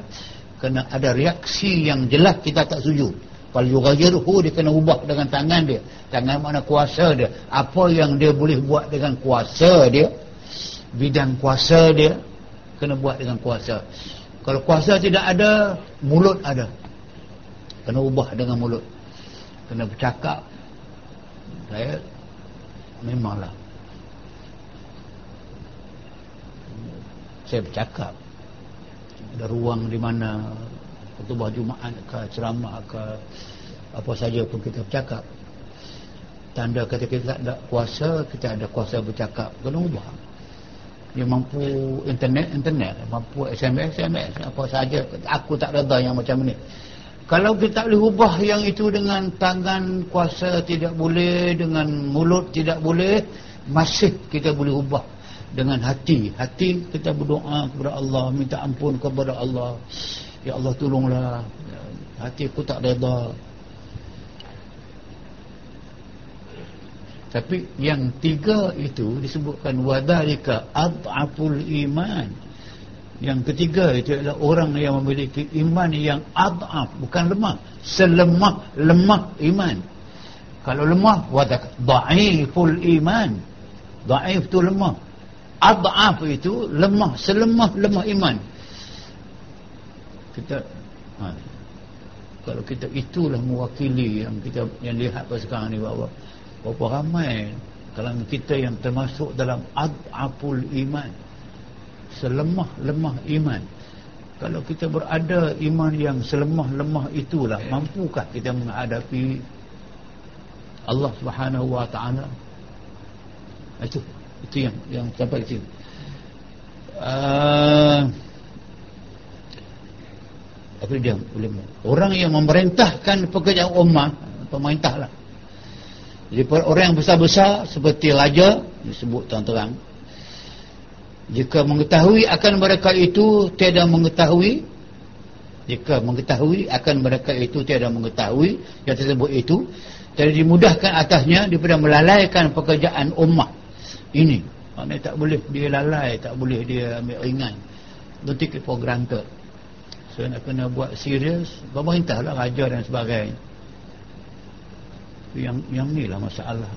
kena ada reaksi yang jelas kita tak setuju. Kalau yughayyiruhu dia kena ubah dengan tangan dia. Tangan mana kuasa dia. Apa yang dia boleh buat dengan kuasa dia, bidang kuasa dia kena buat dengan kuasa. Kalau kuasa tidak ada, mulut ada. Kena ubah dengan mulut. Kena bercakap saya memanglah saya bercakap ada ruang di mana khutbah Jumaat ke ceramah ke apa saja pun kita bercakap tanda kata kita tak ada kuasa kita ada kuasa bercakap kena ubah dia mampu internet internet mampu SMS SMS apa saja aku tak reda yang macam ni kalau kita tak boleh ubah yang itu dengan tangan kuasa tidak boleh, dengan mulut tidak boleh, masih kita boleh ubah dengan hati. Hati kita berdoa kepada Allah, minta ampun kepada Allah. Ya Allah tolonglah. Hati aku tak reda. Tapi yang tiga itu disebutkan wadhalika ad'aful iman. Yang ketiga itu adalah orang yang memiliki iman yang ad'af, bukan lemah. Selemah lemah iman. Kalau lemah, wadak da'iful iman. Da'if itu lemah. Ad'af itu lemah, selemah lemah iman. Kita ha, kalau kita itulah mewakili yang kita yang lihat pada sekarang ni bahawa berapa ramai kalau kita yang termasuk dalam ad'aful iman. Selemah-lemah iman. Kalau kita berada iman yang selemah-lemah itulah mampukah kita menghadapi Allah Subhanahu wa taala? Itu itu yang yang sampai di sini. Uh, apa dia boleh? Orang yang memerintahkan pekerjaan ummah pemerintah jadi orang yang besar-besar seperti raja disebut terang-terang jika mengetahui akan mereka itu tiada mengetahui. Jika mengetahui akan mereka itu tiada mengetahui. Yang tersebut itu tiada dimudahkan atasnya daripada melalaikan pekerjaan ummah. Ini. Maknanya tak boleh dia lalai tak boleh dia ambil ringan. It for granted so nak kena buat serius pemerintah lah raja dan sebagainya yang yang ni lah masalah.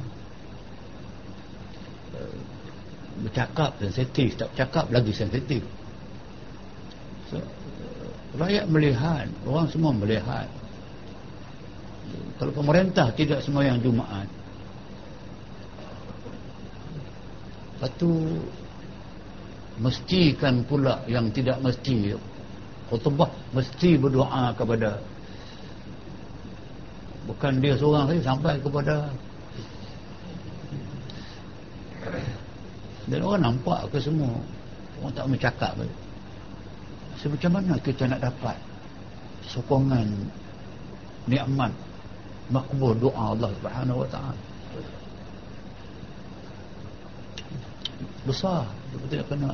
Bercakap sensitif tak bercakap lagi sensitif. So, rakyat melihat orang semua melihat. Kalau pemerintah tidak sembahyang Jumaat. Lepas tu mestikan pula yang tidak mesti khutbah mesti berdoa kepada bukan dia seorang saja sampai kepada dan orang nampak ke semua orang tak mencakap ke. So, macam mana kita nak dapat sokongan nikmat makbul doa Allah subhanahu wa ta'ala? Besar. Dia kena.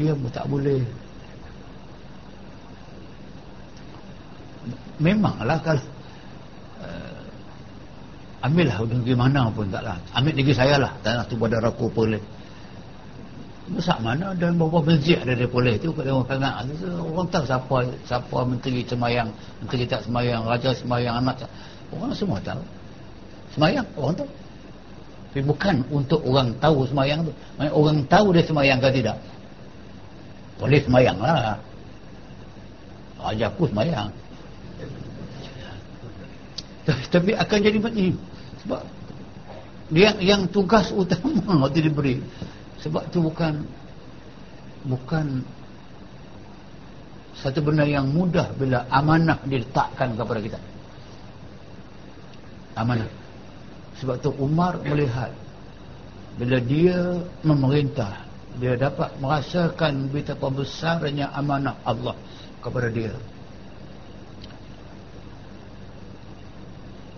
Dia tak boleh memanglah kalau ambillah negeri mana pun taklah ambil negeri saya lah. Tanah tu pada raku boleh. Besar mana dan berapa masjid ada dia boleh. Tu kalau orang sangat orang tahu siapa siapa menteri semayang menteri tak semayang raja semayang anak orang semua tahu. Semayang orang tahu. Tapi bukan untuk orang tahu semayang tu. Orang tahu dia semayang ke tidak. Boleh semayang lah. Raja pun semayang tapi akan jadi macam sebab dia yang tugas utama [laughs] waktu diberi. Sebab tu bukan bukan satu benda yang mudah bila amanah diletakkan kepada kita. Amanah. Sebab tu Umar melihat bila dia memerintah dia dapat merasakan betapa besarnya amanah Allah kepada dia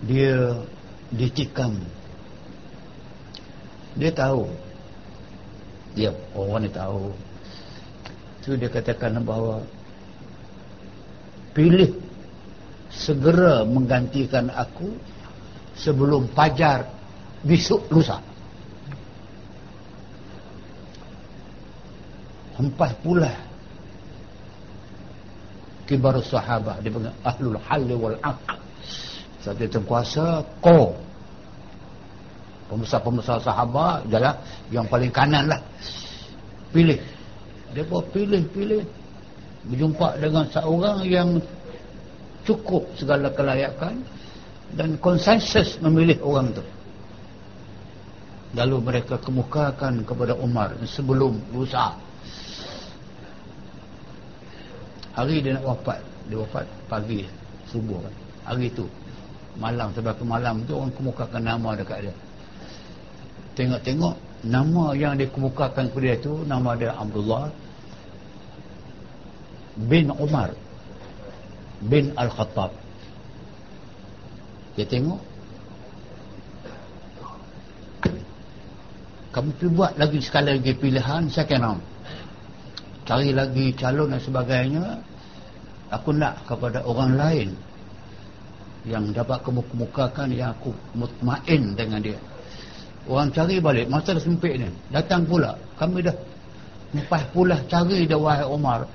dia ditikam dia tahu. Dia orang ni tahu. Tu dia katakan bahawa pilih segera menggantikan aku sebelum fajar besok lusa. Hempas pula kibar sahabat dia panggil ahlul halli wal aqd satu kuasa ko pembesar-pembesar sahabat jalan. Yang paling kanan lah. Pilih. Dia pun pilih-pilih. Berjumpa dengan seorang yang cukup segala kelayakan dan konsensus memilih orang tu. Lalu mereka kemukakan kepada Umar sebelum lusa. Hari dia nak wafat. Dia wafat pagi subuh. Hari tu malam sebab ke malam tu orang kemukakan nama dekat dia. Tengok-tengok nama yang dia kemukakan kepada dia tu nama dia Abdullah bin Umar bin Al-Khattab. Dia tengok. Kamu pergi buat lagi sekali lagi pilihan second round. Cari lagi calon dan sebagainya. Aku nak kepada orang lain yang dapat kamu kemukakan yang aku mutmain dengan dia. Orang cari balik masa dah sempit ni. Datang pula. Kami dah lepas pula cari dia wahai Umar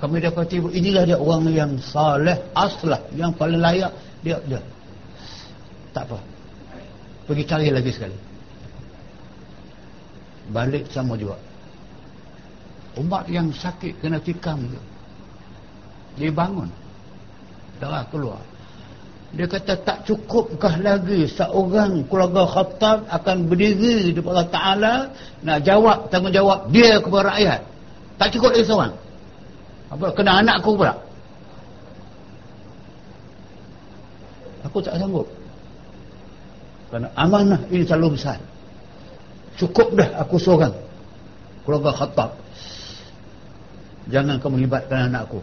kami dapat tiba inilah dia orang yang saleh aslah yang paling layak. Dia dia. Tak apa. Pergi cari lagi sekali. Balik sama juga. Umat yang sakit kena tikam tu. Dia bangun. Darah keluar dia kata tak cukupkah lagi seorang keluarga khattab akan berdiri di Allah Ta'ala nak jawab tanggungjawab dia kepada rakyat? Tak cukup lagi seorang. Apa kena anakku pula? Aku tak sanggup. Kerana amanah ini terlalu besar. Cukup dah aku seorang keluarga khattab. Jangan kamu libatkan anakku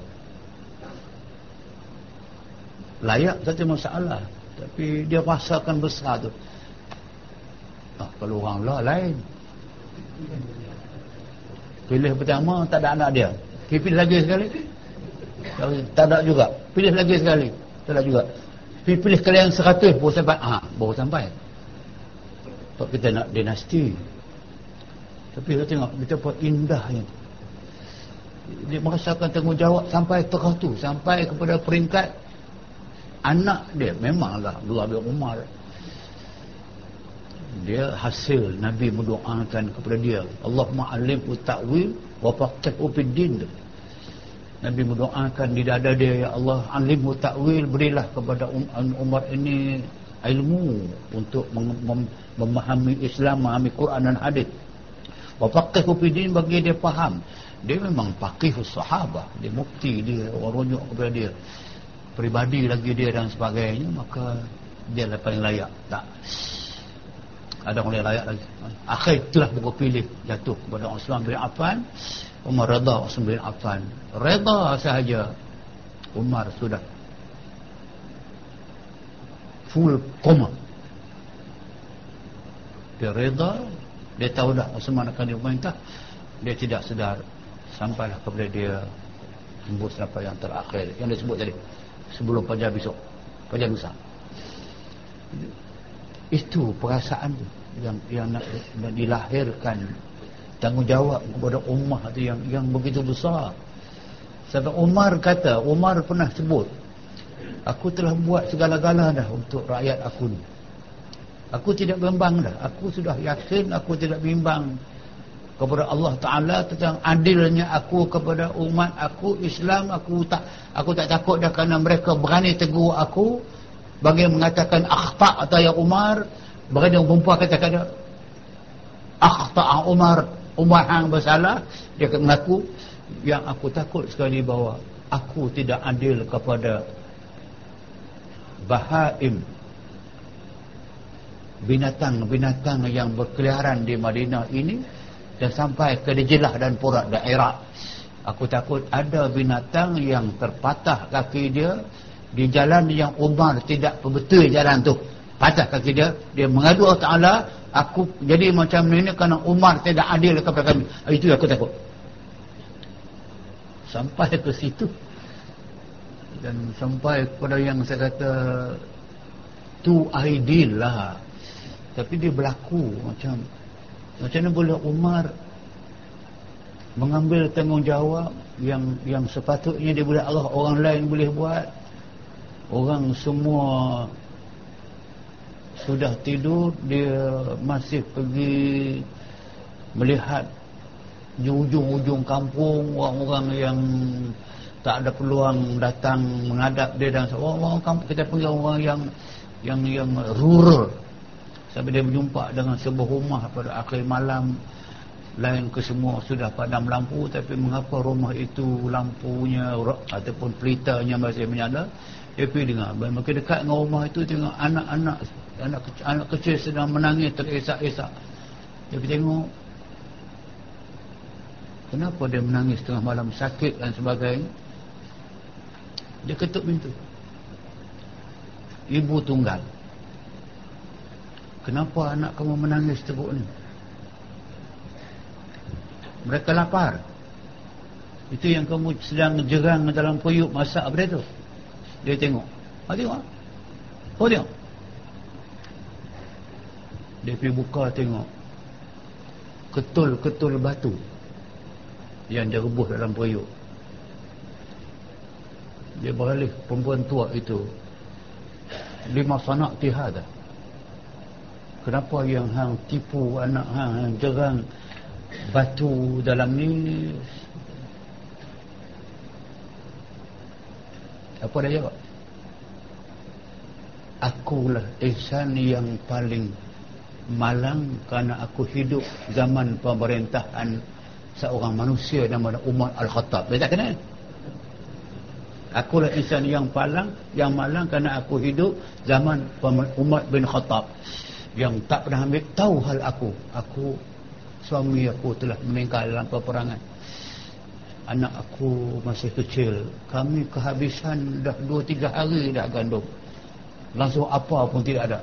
layak saja masalah. Tapi dia rasakan besar tu. Ah, kalau orang lah lain. Pilih pertama tak ada anak dia. Pilih lagi sekali. Tak ada juga. Pilih lagi sekali. Tak ada juga. Pilih, pilih kali yang seratus baru sampai. Ah, baru sampai. Sebab kita nak dinasti. Tapi kita tengok betapa indahnya dia merasakan tanggungjawab sampai teratu sampai kepada peringkat anak dia memanglah Abdullah bin Umar. Dia hasil Nabi mendoakan kepada dia. Allah ma'alim ta'wil wa faqih ufiddin Nabi mendoakan di dada dia ya Allah alim ta'wil berilah kepada um-, Umar ini ilmu untuk memahami Islam memahami Quran dan hadis. Wa faqih ufiddin bagi dia faham. Dia memang faqih sahabat dia mukti dia orang rujuk kepada dia pribadi lagi dia dan sebagainya maka dia lah paling layak. Tak. Ada orang layak lagi. Akhir telah buku pilih jatuh kepada Osman bin Affan. Umar Reda Osman bin Affan. Reda sahaja. Umar sudah full koma. Dia reda dia tahu dah Osman akan diperintah. Dia tidak sedar. Sampailah kepada dia tembus apa yang terakhir. Yang disebut tadi sebelum fajar besok. Fajar lusa itu perasaan yang yang nak, nak dilahirkan. Tanggungjawab kepada ummah tu yang yang begitu besar. Sebab Umar kata Umar pernah sebut aku telah buat segala-gala dah untuk rakyat aku ni. Aku tidak bimbang dah. Aku sudah yakin aku tidak bimbang kepada Allah Taala tentang adilnya aku kepada umat aku Islam aku tak aku tak takut dah kerana mereka berani tegur aku. Bagi mengatakan akhta atau ya Umar yang perempuan kata kata akhta Umar Umar yang bersalah dia mengaku. Yang aku takut sekali bahawa aku tidak adil kepada bahaim binatang-binatang yang berkeliaran di Madinah ini dan sampai ke Dijilah dan Purat daerah. Aku takut ada binatang yang terpatah kaki dia di jalan yang Umar tidak betul jalan tu. Patah kaki dia dia mengadu Allah Ta'ala aku jadi macam ni kerana Umar tidak adil kepada kami. Itu aku takut. Sampai ke situ. Dan sampai kepada yang saya kata itu ideal lah tapi dia berlaku macam macam mana boleh Umar mengambil tanggungjawab yang yang sepatutnya dia boleh Allah orang lain boleh buat? Orang semua sudah tidur dia masih pergi melihat di ujung-ujung kampung orang-orang yang tak ada peluang datang menghadap dia dan orang-orang kampung kita panggil orang yang yang yang rural sampai dia berjumpa dengan sebuah rumah pada akhir malam. Lain ke semua sudah padam lampu tapi mengapa rumah itu lampunya ataupun pelitanya masih menyala? Dia pergi dengar. Makin dekat dengan rumah itu tengok anak-anak anak kecil, anak kecil sedang menangis terisak-isak. Dia pergi tengok kenapa dia menangis tengah malam? Sakit dan sebagainya. Dia ketuk pintu. Ibu tunggal kenapa anak kamu menangis teruk ni? Mereka lapar. Itu yang kamu sedang jerang dalam periuk masak apa tu? Dia tengok. Ha tengok. Oh tengok. Dia pergi buka tengok. Ketul-ketul batu yang dia rebus dalam periuk dia balik perempuan tua itu. Lima sanak tihada kenapa yang hang tipu anak hang, hang jerang batu dalam ni? Apa dia jawab? Akulah ihsan yang paling malang kerana aku hidup zaman pemerintahan seorang manusia nama Umar Al-Khattab. Dia tak kenal? Akulah ihsan yang paling yang malang kerana aku hidup zaman Umar bin Khattab yang tak pernah ambil tahu hal aku. Aku suami aku telah meninggal dalam peperangan. Anak aku masih kecil. Kami kehabisan dah 2-3 hari dah gandum. Langsung apa pun tidak ada.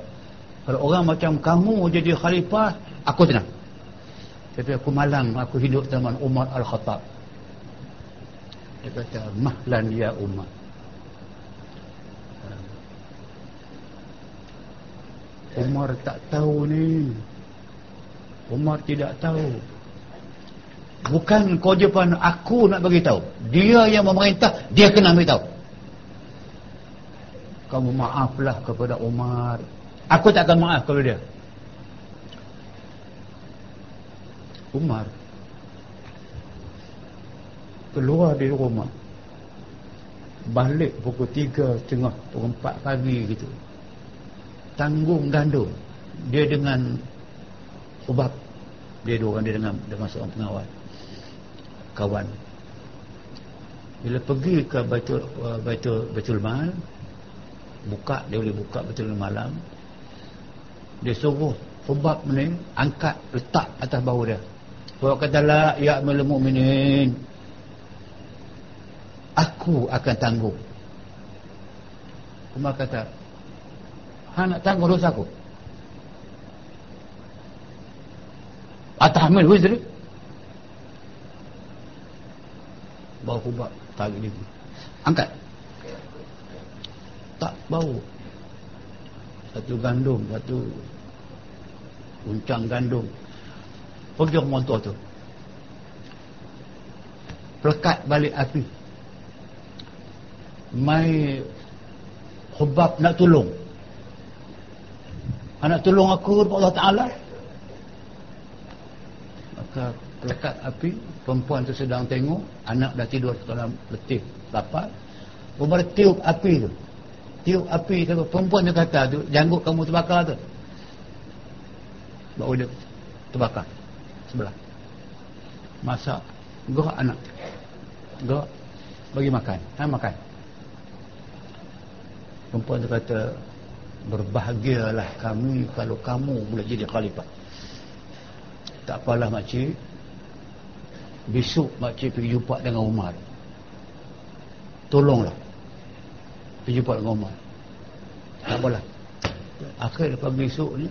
Kalau orang macam kamu jadi khalifah aku tenang. Tapi aku malang aku hidup zaman Umar Al-Khattab. Dia kata mahlan ya Umar Umar tak tahu ni. Umar tidak tahu. Bukan kewajipan aku nak bagi tahu dia yang memerintah dia kena beritahu. Kamu maaflah kepada Umar. Aku tak akan maaf kepada dia. Umar keluar dari rumah. Balik pukul tiga setengah pukul empat pagi gitu tanggung gandum. Dia dengan ubab dia dua orang dia dengan dengan seorang pengawal. Kawan. Bila pergi ke Baitul uh, Baitul Baitul Mal buka dia boleh buka betul malam. Dia suruh ubab ni angkat letak atas bau dia. Bawa kata la ya amal mu'minin. Aku akan tanggung. Umar kata ha nak tanggung dosa aku. Atahmil wizri Bau hubak Tarik dia. Angkat. Tak bau. Satu gandum Satu Uncang gandum. Orang tua tu. Pelekat balik api. Mai Hubab nak tolong Anak tolong aku Allah Ta'ala. Maka pelekat api perempuan tu sedang tengok anak dah tidur dalam letih lapar. Umar tiup api tu. Tiup api tu perempuan tu kata tu janggut kamu terbakar tu. Baru dia terbakar sebelah. Masak gerak anak. Gerak bagi makan. Ha, makan. Perempuan tu kata berbahagialah kami kalau kamu boleh jadi khalifah. Tak apalah makcik. Besok makcik pergi jumpa dengan Umar tolonglah pergi jumpa dengan Umar tak apalah. Akhir lepas besok ni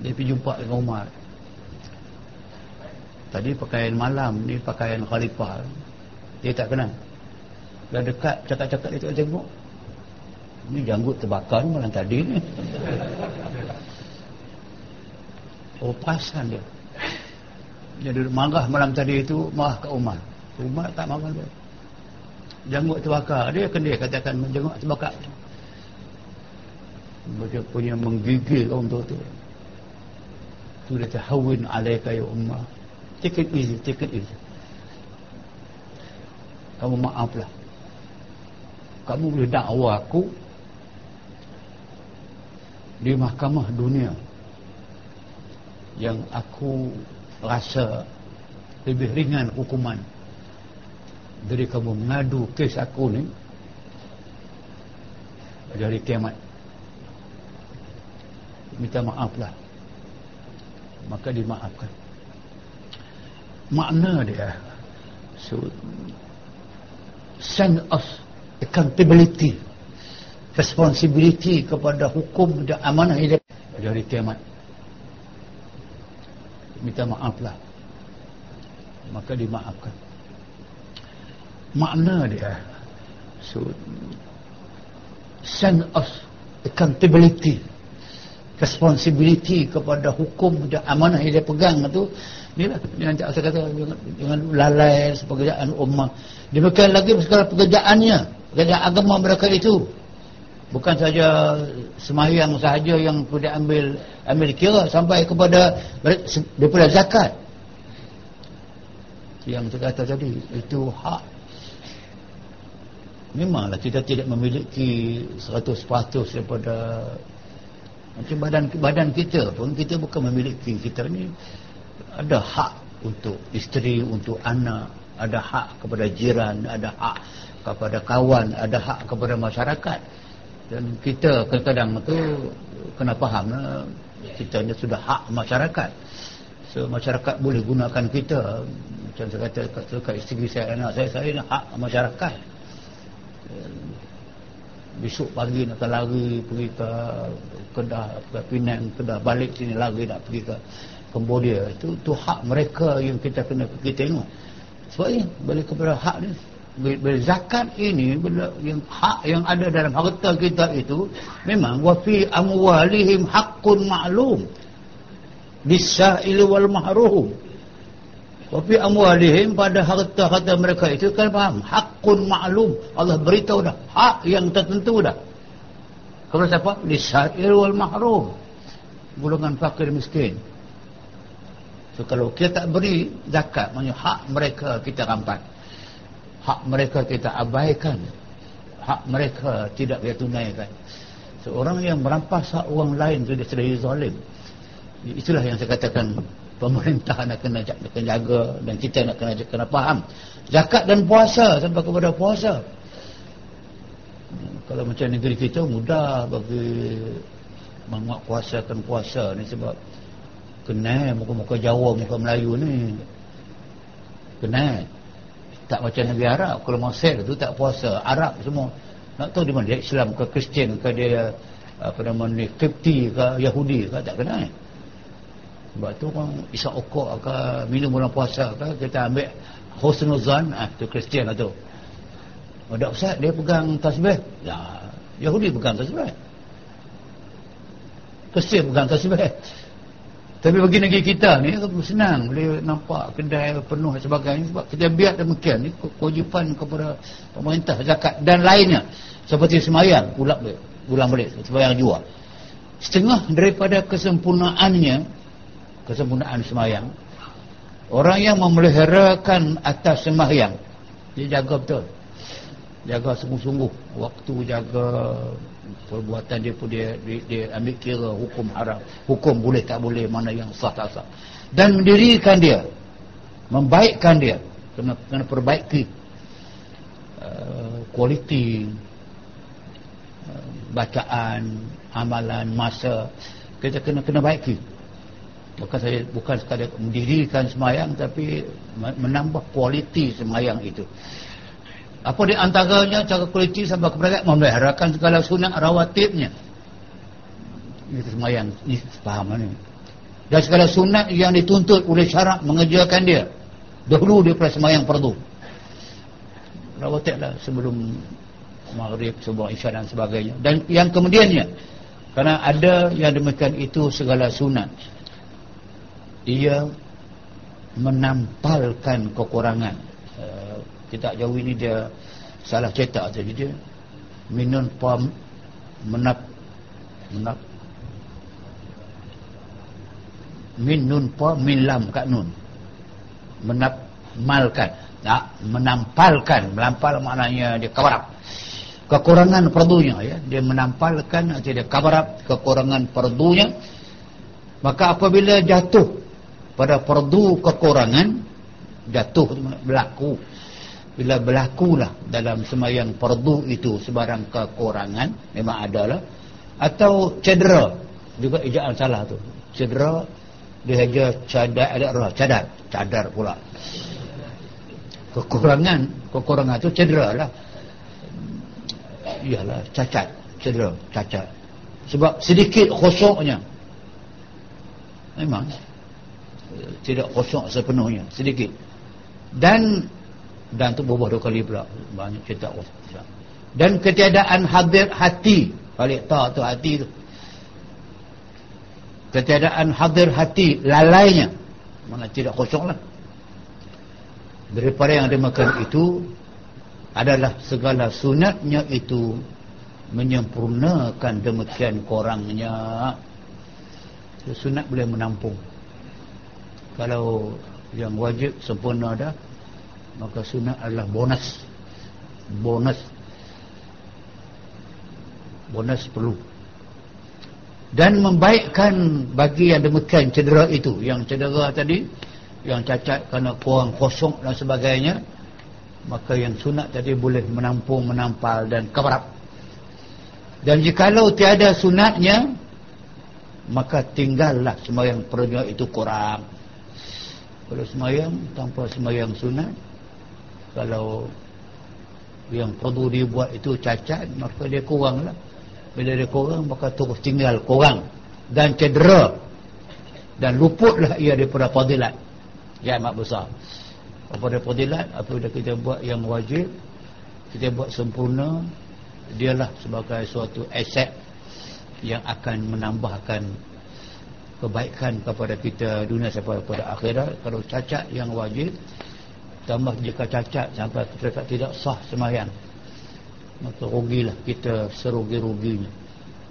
dia pergi jumpa dengan Umar tadi pakaian malam ni pakaian khalifah dia tak kenal. Dah dekat cakap-cakap dia tak tengok Ini janggut terbakar ni malam tadi ni. Oh perasan dia. Duduk marah malam tadi itu marah ke Umar. Umar tak marah dia. Janggut terbakar. Dia kan dia katakan janggut terbakar. Dia punya menggigil orang tua tu. Tu dia tahawin alaika ya Umar. Take it easy, take it easy. Kamu maaflah. Kamu boleh dakwa aku di mahkamah dunia yang aku rasa lebih ringan hukuman dari kamu mengadu kes aku ni dari kiamat. Minta maaflah. Maka dimaafkan. Makna dia so send us accountability responsibility kepada hukum dan amanah hidup. Dari kiamat. Minta maaflah maka dimaafkan. Makna dia so send us accountability responsibility kepada hukum dan amanah yang dia pegang tu inilah yang saya kata dengan lalai pekerjaan ummah. Demikian lagi segala pekerjaannya pekerjaan agama mereka itu bukan saja semayang sahaja yang perlu ambil ambil kira sampai kepada daripada zakat. Yang saya kata tadi itu hak. Memanglah kita tidak memiliki 100% daripada macam badan badan kita pun kita bukan memiliki. Kita ni ada hak untuk isteri untuk anak ada hak kepada jiran ada hak kepada kawan ada hak kepada masyarakat dan kita kadang-kadang tu kena faham lah, kita ni sudah hak masyarakat. So masyarakat boleh gunakan kita. Macam saya kata kat isteri saya anak saya saya ni hak masyarakat. Besok pagi nak lari pergi ke Kedah, ke Penang, Kedah balik sini lagi nak pergi ke Cambodia. Itu tu hak mereka yang kita kena pergi tengok. Sebab ini balik kepada hak ni bila zakat ini yang hak yang ada dalam harta kita itu memang wa fi amwalihim haqqun ma'lum. Bisail wal mahrum. Wa fi amwalihim pada harta-harta mereka itu kan faham? Haqqun ma'lum. Allah beritahu dah hak yang tertentu dah. Kepada siapa? Bisail wal mahrum. Golongan fakir miskin. So kalau kita tak beri zakat maknanya hak mereka kita rampas hak mereka kita abaikan. Hak mereka tidak kita tunaikan. Seorang yang merampas hak orang lain itu dia sudah zalim. Itulah yang saya katakan pemerintah nak kena, kena jaga dan kita nak kena, kena faham. Zakat dan puasa sampai kepada puasa. Kalau macam negeri kita mudah bagi menguatkuasakan puasa ni sebab kena muka-muka Jawa muka Melayu ni. Kena tak macam negeri Arab. Kalau Mesir tu tak puasa. Arab semua. Nak tahu di mana? Dia Islam ke Kristian ke dia apa nama ni Kipti ke Yahudi ke? Tak kenal sebab tu orang isyak okok ke minum bulan puasa ke kita ambil husnuzan. Ah tu Kristian lah tu. Ada Ustaz dia pegang tasbih. Ya Yahudi pegang tasbih. Kristian pegang tasbih tapi bagi negeri kita ni senang boleh nampak kedai penuh dan sebagainya. Sebab kita biar demikian ni kewajipan kepada pemerintah zakat dan lainnya. Seperti semayang ulang balik ulang balik semayang jual. Setengah daripada kesempurnaannya kesempurnaan semayang orang yang memeliharakan atas semayang dia jaga betul jaga sungguh-sungguh. Waktu jaga perbuatan dia pun dia, dia, dia ambil kira hukum haram. Hukum boleh tak boleh mana yang sah tak sah. Dan mendirikan dia. Membaikkan dia. Kena, kena perbaiki. Uh, kualiti uh, bacaan amalan masa. Kita kena kena baiki. Bukan saya bukan sekadar mendirikan semayang tapi menambah kualiti semayang itu apa di antaranya cara kualiti sampai kepada memeliharakan segala sunat rawatibnya. Ini semayang. Ini faham ni. Dan segala sunat yang dituntut oleh syarak mengerjakan dia. Dahulu dia pernah semayang perdu. Rawatib lah sebelum maghrib subuh isya dan sebagainya dan yang kemudiannya kerana ada yang demikian itu segala sunat ia menampalkan kekurangan kita jauh ini dia salah cetak tadi dia. Minun pam menap menap. Min nun pa min lam kat nun. Menapmalkan. Tak menampalkan. Melampal maknanya dia cover kekurangan perdunya ya. Dia menampalkan atau dia cover kekurangan perdunya. Maka apabila jatuh pada perdu kekurangan jatuh berlaku bila berlakulah dalam semayang perdu itu sebarang kekurangan memang adalah. Atau cedera juga ejaan salah tu. Cedera dia aja cadar ada roh cadar. Cadar pula. Kekurangan kekurangan tu cedera lah. Iyalah cacat cedera cacat. Sebab sedikit khusuknya memang. Tidak khusuk sepenuhnya sedikit. Dan dan tu berubah dua kali pula. Banyak cerita dan ketiadaan hadir hati. Balik tak tu hati tu. Ketiadaan hadir hati lalainya. Mana tidak kosong lah. Daripada yang dimakan itu adalah segala sunatnya itu menyempurnakan demikian korangnya. Sunat boleh menampung. Kalau yang wajib sempurna dah maka sunat adalah bonus. Bonus. Bonus perlu. Dan membaikkan bagi yang demikian cedera itu. Yang cedera tadi yang cacat kerana kurang kosong dan sebagainya maka yang sunat tadi boleh menampung menampal dan keberap dan jikalau tiada sunatnya maka tinggallah semayang perutnya itu kurang. Kalau semayang tanpa semayang sunat kalau yang perlu dibuat itu cacat maka dia kuranglah. Bila dia kurang maka terus tinggal kurang dan cedera dan luputlah ia daripada fadilat. Yang amat besar. Daripada fadilat apabila kita buat yang wajib kita buat sempurna dialah sebagai suatu aset yang akan menambahkan kebaikan kepada kita dunia sampai pada akhirat. Kalau cacat yang wajib tambah jika cacat sampai kita tidak sah semayang maka rugilah kita serugi-ruginya.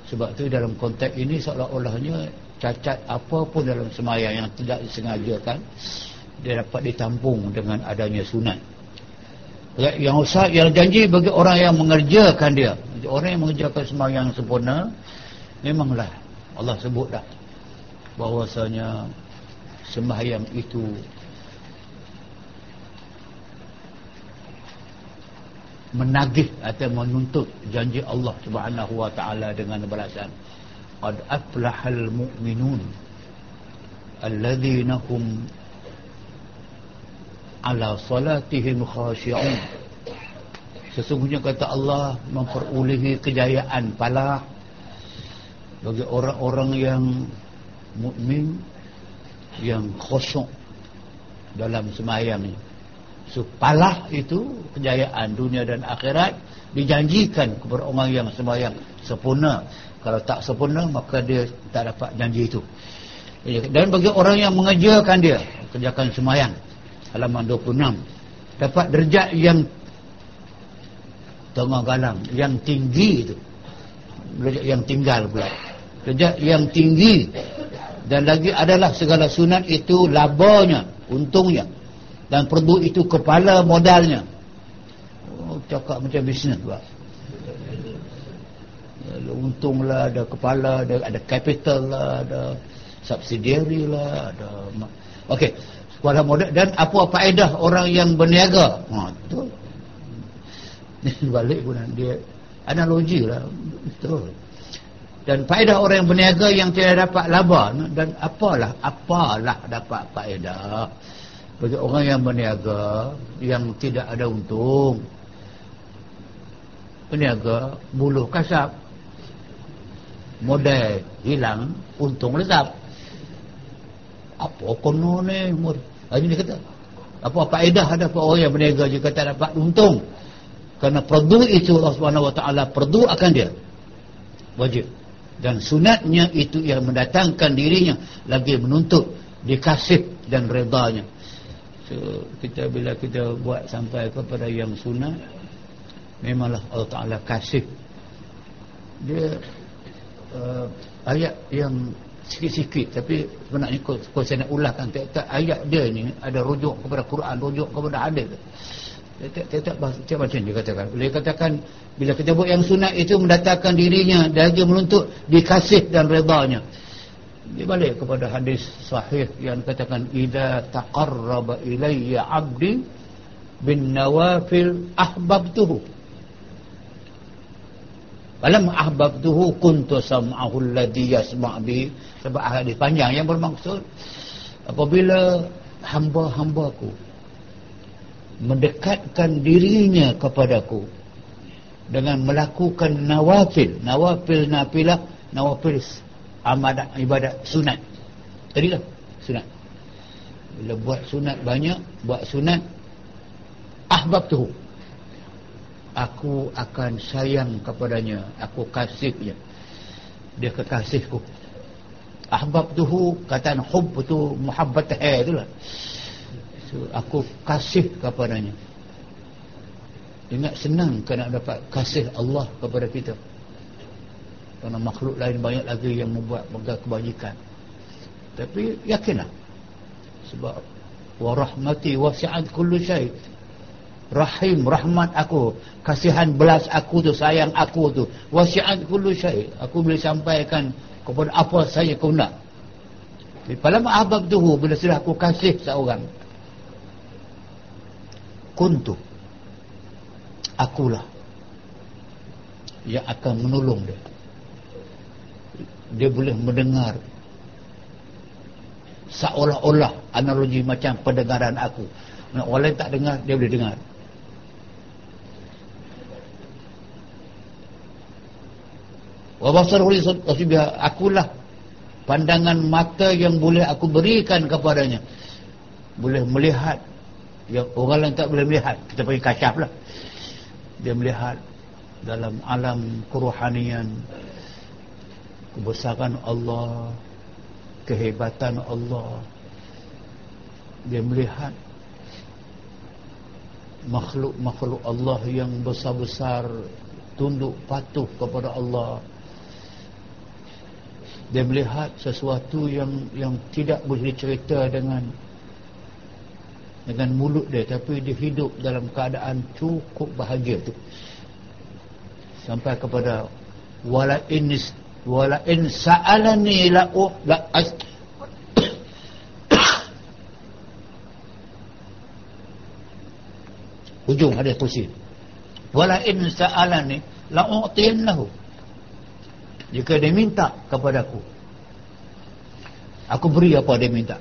Sebab tu dalam konteks ini seolah-olahnya cacat apa pun dalam semaya yang tidak disengajakan dia dapat ditampung dengan adanya sunat. Yang usah yang janji bagi orang yang mengerjakan dia. Orang yang mengerjakan sembahyang sempurna memanglah Allah sebut dah bahwasanya sembahyang itu menagih atau menuntut janji Allah Subhanahu wa taala dengan balasan. Qad aflahal mu'minun alladhina hum ala salatihim khashi'un. Sesungguhnya kata Allah memperolehi kejayaan palah bagi orang-orang yang mukmin yang khusyuk dalam ini Supalah itu kejayaan dunia dan akhirat dijanjikan kepada orang yang sembahyang sempurna. Kalau tak sempurna maka dia tak dapat janji itu. Dan bagi orang yang mengerjakan dia, kerjakan sembahyang halaman 26 dapat derajat yang tengah galang, yang tinggi itu. Derajat yang tinggal pula. Derajat yang tinggi dan lagi adalah segala sunat itu labanya, untungnya dan produk itu kepala modalnya. Oh, cakap macam bisnes pula. Untunglah ada kepala ada, ada capital lah ada subsidiary lah ada okey kepala modal dan apa faedah orang yang berniaga? Ha betul. [laughs] Balik pun dia analogi lah. Betul. Dan faedah orang yang berniaga yang tidak dapat laba dan apalah apalah dapat faedah bagi orang yang berniaga yang tidak ada untung berniaga buluh kasap. Modal hilang untung lesap apa kono ni ini dia kata apa faedah ada apa orang yang berniaga jika tak dapat untung? Kerana perdu itu Allah Subhanahu Wa Taala perdu akan dia. Wajib. Dan sunatnya itu yang mendatangkan dirinya lagi menuntut dikasih dan redanya so kita bila kita buat sampai kepada yang sunat memanglah Allah Taala kasih. Dia uh, ayat yang sikit-sikit tapi sebenarnya kalau saya nak ulahkan tiap-tiap ayat dia ni ada rujuk kepada Quran rujuk kepada hadis. Tiap-tiap macam dia katakan. Dia katakan bila kita buat yang sunat itu mendatangkan dirinya dan dia menuntut dikasih dan redanya dia balik kepada hadis sahih yang katakan idza taqarraba ilayya 'abdi bin nawafil ahbabtuhu. Falam ahbabtuhu kuntu sam'ahu alladhi yasma' bi sebab hadis panjang yang bermaksud apabila hamba-hambaku mendekatkan dirinya kepadaku dengan melakukan nawafil nawafil nafilah nawafil amadah ibadat sunat. Tadi lah sunat. Bila buat sunat banyak buat sunat ahbabtuhu aku akan sayang kepadanya. Aku kasihnya dia. Kekasihku ahbab tuhu kataan hub tu muhabbat hai itulah. So, aku kasih kepadanya. Ingat senang kena dapat kasih Allah kepada kita kerana makhluk lain banyak lagi yang membuat kebajikan. Tapi yakinlah sebab warahmati wasi'at kullu syait rahim rahmat aku kasihan belas aku tu sayang aku tu. Wasiat kullu syai. Aku boleh sampaikan kepada apa saja kau nak. Pada ahbab tu bila sudah aku kasih seorang. Kuntu. Akulah yang akan menolong dia dia boleh mendengar seolah-olah analogi macam pendengaran aku. Orang lain tak dengar dia boleh dengar. Wa basaruhu lisbiha akulah pandangan mata yang boleh aku berikan kepadanya. Boleh melihat. Yang orang lain tak boleh melihat. Kita pergi kasyaf lah. Dia melihat dalam alam kerohanian kebesaran Allah. Kehebatan Allah. Dia melihat makhluk-makhluk Allah yang besar-besar tunduk patuh kepada Allah. Dia melihat sesuatu yang yang tidak boleh dicerita dengan dengan mulut dia tapi dia hidup dalam keadaan cukup bahagia tu. Sampai kepada wala in wala in sa'alani la la [coughs] ujung hadis kursi. Wala in sa'alani la u'tiyannahu jika dia minta kepada aku aku beri apa dia minta.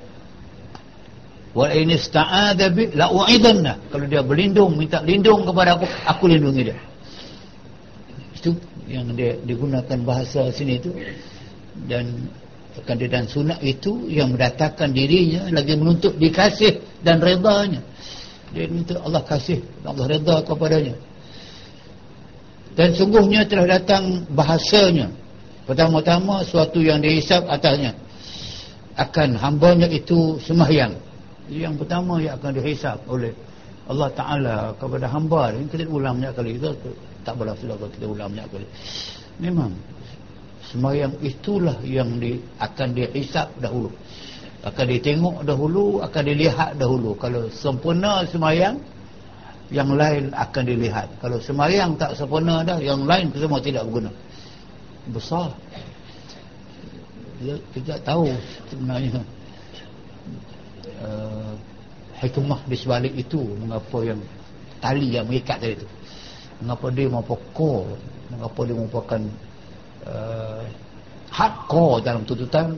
Wa in ista'adha bi la u'idanna kalau dia berlindung minta lindung kepada aku aku lindungi dia yang dia digunakan bahasa sini itu. Dan dan sunat itu yang mendatangkan dirinya lagi menuntut dikasih dan redanya. Dia minta Allah kasih Allah redha kepadanya. Dan sungguhnya telah datang bahasanya. Pertama-tama suatu yang dihisap atasnya. Akan hambanya itu semahyang. Yang pertama yang akan dihisap oleh Allah Taala kepada hamba. Ini kita ulang banyak kali itu tak boleh sudah kita ulang banyak kali. Memang semahyang itulah yang di, akan dihisap dahulu. Akan ditengok dahulu, akan dilihat dahulu. Kalau sempurna semahyang yang lain akan dilihat. Kalau semahyang tak sempurna dah, yang lain semua tidak berguna besar dia tidak tahu sebenarnya uh, hikmah di sebalik itu mengapa yang tali yang mengikat tadi itu mengapa dia merupakan mengapa dia merupakan uh, hardcore dalam tuntutan?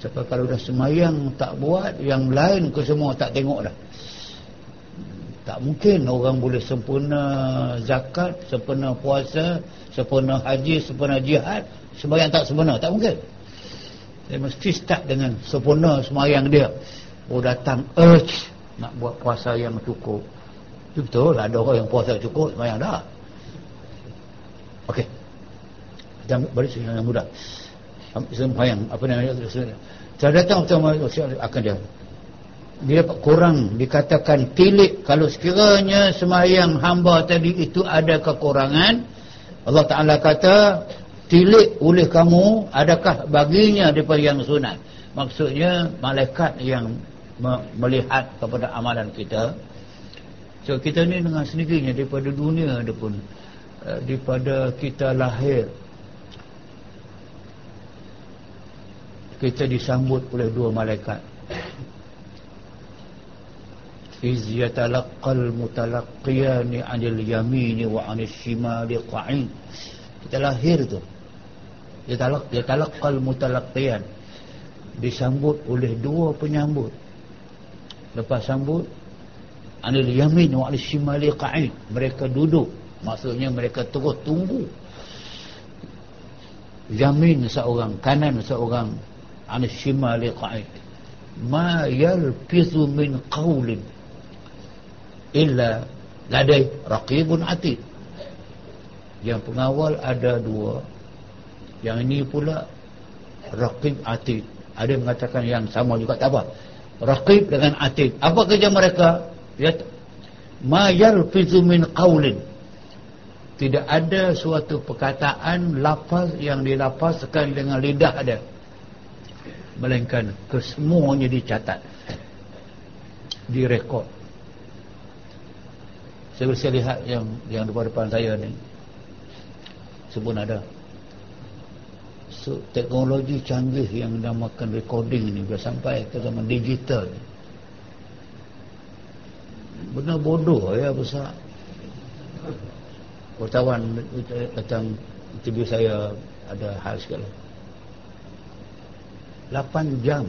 Sebab kalau dah semayang tak buat yang lain ke semua tak tengok dah. Tak mungkin orang boleh sempurna zakat sempurna puasa sempurna haji, sempurna jihad. Sembahyang tak sempurna, tak mungkin. Dia mesti start dengan sempurna sembahyang dia. Oh datang urge nak buat puasa yang cukup betul ada orang yang puasa cukup semayang dah Okey. Dan balik yang mudah. Sembahyang apa namanya? Saya datang pertama akan dia. Dia kurang dikatakan tilik kalau sekiranya sembahyang hamba tadi itu ada kekurangan Allah Taala kata tilik oleh kamu adakah baginya daripada yang sunat. Maksudnya malaikat yang melihat kepada amalan kita. So kita ni dengan sendirinya daripada dunia ada pun Eh, daripada kita lahir kita disambut oleh dua malaikat. Iz yatalaqqal mutalaqqiyani 'anil yamini wa 'anil shimali qa'in. Kita lahir tu. Yatalaq yatalaqqal mutalaqqiyan disambut oleh dua penyambut. Lepas sambut 'anil yamin wa 'anil shimali qa'in mereka duduk. Maksudnya mereka terus tunggu. Jamin seorang kanan seorang an shimali qa'id. Ma yalfizu min qawlin illa ladai raqibun atid. Yang pengawal ada dua. Yang ini pula raqib atid. Ada yang mengatakan yang sama juga tak apa. Raqib dengan atid. Apa kerja mereka ma yalfizu min qawlin. Tidak ada suatu perkataan lafaz yang dilafazkan dengan lidah ada melainkan kesemuanya dicatat. Direkod. Saya bisa lihat yang yang depan-depan saya ni. Sebut ada so, teknologi canggih yang dinamakan recording ni dah sampai ke zaman digital benar bodoh ya besar. Wartawan datang interview saya ada hal sekali 8 jam.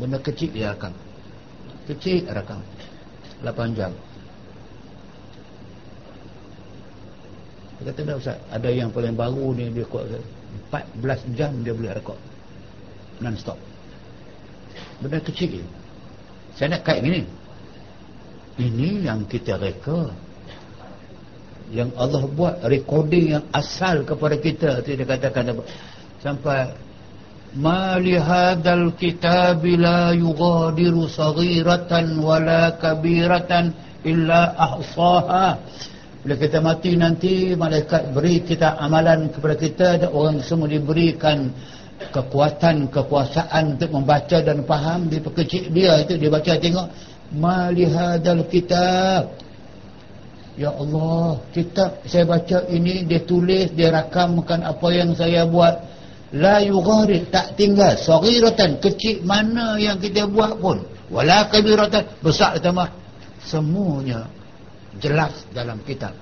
Benda kecil dia rakam kecil rakam 8 jam. Dia kata dah Ustaz ada yang paling baru ni dia kuat 14 jam dia boleh rekod. Non stop benda kecil. Saya nak kait gini ini yang kita reka. Yang Allah buat recording yang asal kepada kita. Tu dia katakan sampai ma li kitab la yughadiru saghiratan wala kabiratan illa ahsaha. Bila kita mati nanti malaikat beri kita amalan kepada kita dan orang semua diberikan kekuatan kekuasaan untuk membaca dan faham di pekecil dia. Itu dia baca tengok ma li hadzal kitab Ya Allah, kitab saya baca ini dia tulis, dia rakamkan apa yang saya buat. La yugharid, tak tinggal. Saghiratan, kecil mana yang kita buat pun. Wala kabiratan, besar tambah. Semuanya jelas dalam kitab.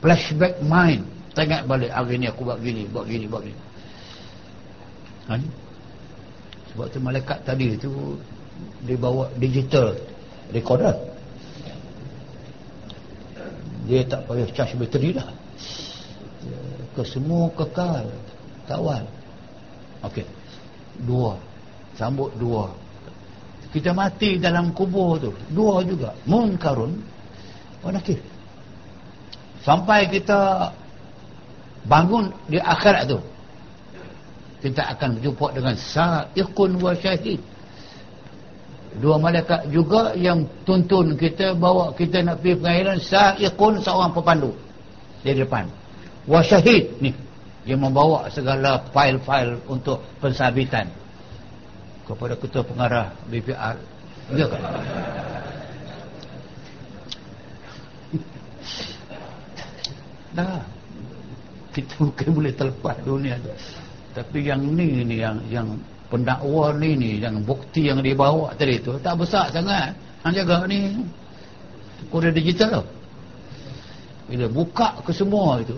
Flashback mind. Tengok balik, hari ni aku buat gini, buat gini, buat gini. Ha? Sebab tu malaikat tadi tu dibawa digital recorder. Dia tak payah charge bateri dah. Ke semua kekal kawan. Ok dua. Sambut dua. Kita mati dalam kubur tu. Dua juga. Munkarun wa nakir sampai kita bangun di akhirat tu kita akan berjumpa dengan sa'iqun wa syahid. Dua malaikat juga yang tuntun kita bawa kita nak pergi pengairan sa'iqun seorang pepandu di depan. Wasyahid ni yang membawa segala fail-fail untuk pensabitan kepada ketua pengarah BPR ya kan dah. Kita mungkin boleh terlepas dunia tu tapi yang ni ni yang yang pendakwa ni ni yang bukti yang dibawa tadi tu tak besar sangat. Hang jaga ni kode digital tu bila buka ke semua itu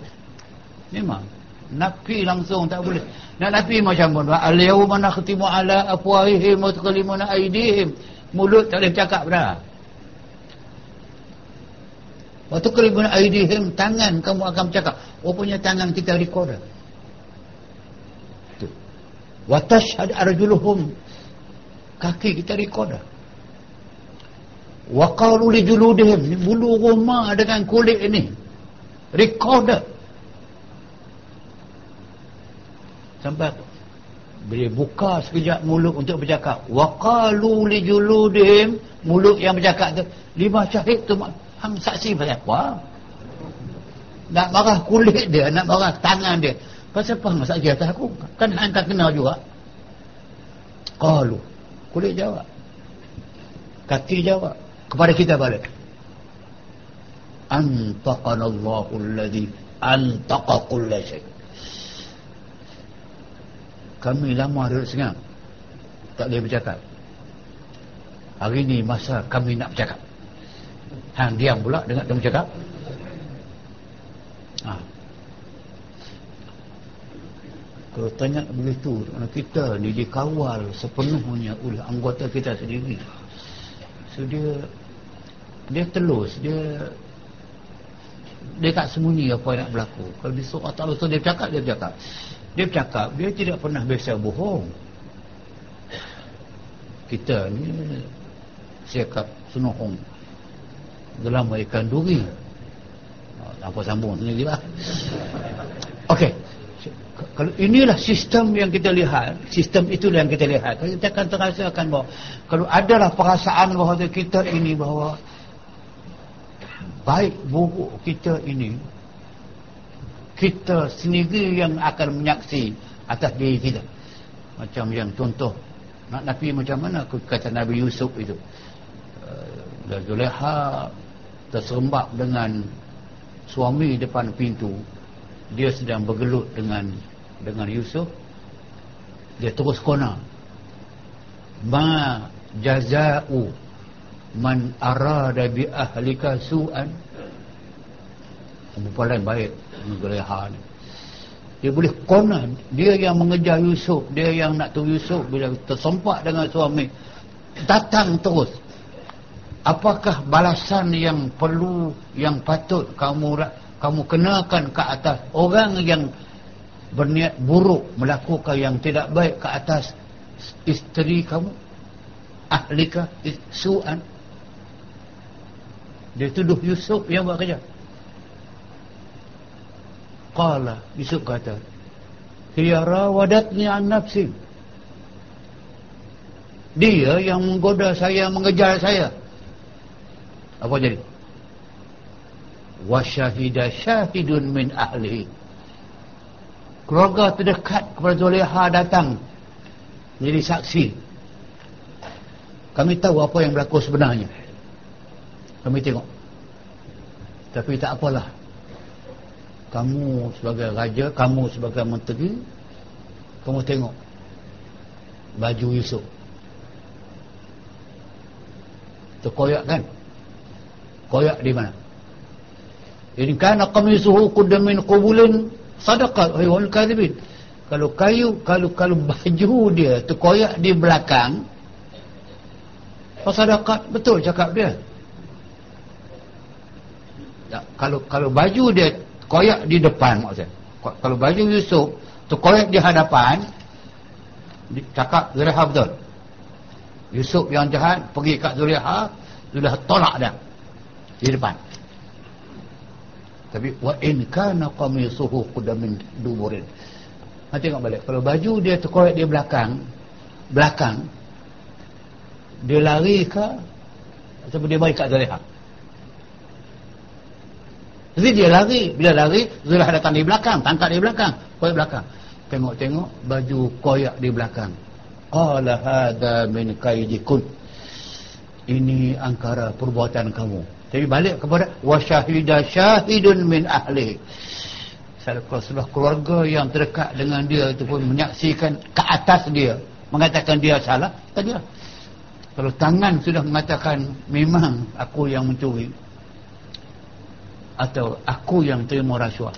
memang. Nafi langsung tak boleh. Nak nafi macam mana? Al-yawma nakhtimu ala afwahihim wa tukallimuna aydihim. Mulut tak boleh cakap dah. Waktu kelibun aidihim tangan kamu akan bercakap. Rupanya tangan kita recorder wa tashhad arjuluhum kaki kita record dah waqalu li juludihim bulu rumah dengan kulit ini. Recorded sampai bila buka sekejap mulut untuk bercakap. Waqalu li juludihim mulut yang bercakap tu. Lima syahid tu hang saksi pasal apa? Nak marah kulit dia nak marah tangan dia pasal apa? Hang saksi atas aku? Kan hang tak kenal juga. Qalu. Kulit jawab. Kaki jawab. Kepada kita balik. Antaqana Allahu alladhi antaqa syai. Kami lama duduk senyap. Tak boleh bercakap. Hari ini masa kami nak bercakap. Hang diam pula dengar dia bercakap ha. kalau tanya begitu kita ni dikawal sepenuhnya oleh anggota kita sendiri. So dia dia telus dia dia tak sembunyi apa yang nak berlaku. Kalau disuruh Allah so dia bercakap dia bercakap. Dia bercakap dia tidak pernah biasa bohong. Kita ni siakap sunohong dalam ikan duri. Apa sambung sendiri lah. Ok kalau inilah sistem yang kita lihat sistem itulah yang kita lihat. Kita akan terasakan bahawa kalau adalah perasaan bahawa kita ini bahawa baik buruk kita ini kita sendiri yang akan menyaksi atas diri kita. Macam yang contoh nak Nabi macam mana? Kata Nabi Yusuf itu. Uh, Zuleha terserembab dengan suami depan pintu. Dia sedang bergelut dengan dengan Yusuf dia terus kona. Ma jaza'u man arada bi ahlika su'an. Bukan lain baik Geleha ni Dia boleh konan Dia yang mengejar Yusuf Dia yang nak tu Yusuf. Bila tersempat dengan suami Datang terus. Apakah balasan yang perlu Yang patut kamu Kamu kenakan ke atas Orang yang Berniat buruk Melakukan yang tidak baik ke atas Isteri kamu Ahlika Su'an dia tuduh Yusuf yang buat kerja. Qala Yusuf kata, "Hiya rawadatni an nafsi." Dia yang menggoda saya, mengejar saya. Apa jadi? Wa syahida syahidun min ahli. Keluarga terdekat kepada Zuleha datang jadi saksi. Kami tahu apa yang berlaku sebenarnya. Kami tengok. Tapi tak apalah. Kamu sebagai raja kamu sebagai menteri kamu tengok baju Yusuf terkoyak kan? Koyak di mana? Ini kana qamisuhu quddamin qubulin sadaqat ayuhal kadhibin kalau kayu kalau kalau baju dia terkoyak di belakang sadaqat betul cakap dia Ya, kalau kalau baju dia koyak di depan maksudnya. Kalau baju Yusuf tu koyak di hadapan cakap Zuleha betul. Yusuf yang jahat pergi kat Zuleha sudah tolak dia di depan. Tapi wa in kana qamisuhu qudamin duburin. Ha tengok balik. Kalau baju dia terkoyak di belakang belakang dia lari ke atau dia baik kat Zuleha? Jadi dia lari. Bila lari, Zulah datang di belakang. Tangkap di belakang. Koyak belakang. Tengok-tengok baju koyak di belakang. Qala hadha min kaidikun. Ini angkara perbuatan kamu. Jadi balik kepada wa syahida syahidun min ahli. Kalau sudah keluarga yang terdekat dengan dia itu pun menyaksikan ke atas dia mengatakan dia salah, tadi lah. Kalau tangan sudah mengatakan memang aku yang mencuri, atau aku yang terima rasuah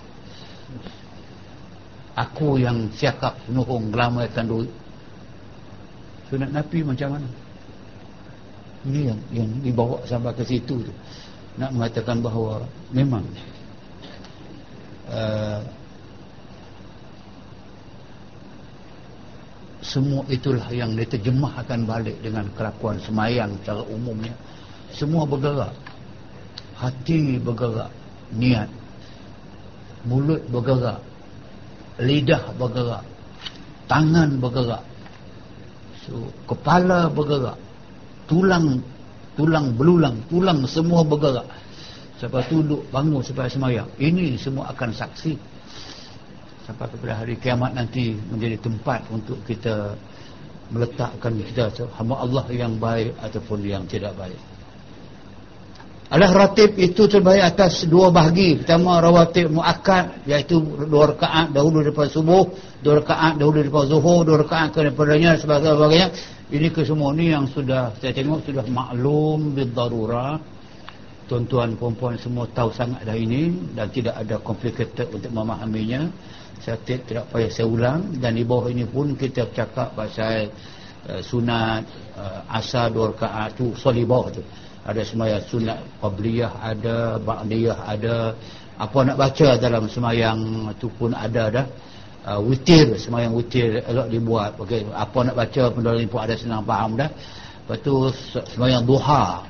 aku yang siakap nuhung gelamarkan duit sunat Nabi macam mana ini yang, yang dibawa sampai ke situ tu nak mengatakan bahawa memang uh, semua itulah yang diterjemahkan balik dengan kelakuan semayang secara umumnya. Semua bergerak. Hati bergerak. Niat. Mulut bergerak. Lidah bergerak. Tangan bergerak. So, kepala bergerak. Tulang tulang belulang tulang semua bergerak. Sampai tunduk bangun sampai semayang. Ini semua akan saksi. Sampai kepada hari kiamat nanti menjadi tempat untuk kita meletakkan kita. Hamba Allah yang baik ataupun yang tidak baik Al-Ratib itu terbaik atas dua bahagi. Pertama rawatib muakkad iaitu dua rakaat dahulu daripada subuh, dua rakaat dahulu daripada zuhur, dua rakaat daripadanya sebagainya. Ini ke semua ni yang sudah saya tengok sudah maklum bid darurah. Tuan-tuan puan-puan semua tahu sangat dah ini dan tidak ada complicated untuk memahaminya. Saya tidak payah saya ulang dan di bawah ini pun kita cakap pasal uh, sunat uh, asar dua rakaat tu solat bawah tu ada semayang sunat qabliyah ada ba'diyah ada. Apa nak baca dalam semayang tu pun ada dah. Uh, witir semayang witir elok dibuat. Okay. apa nak baca pun dalam pun ada senang faham dah. Lepas tu semayang duha.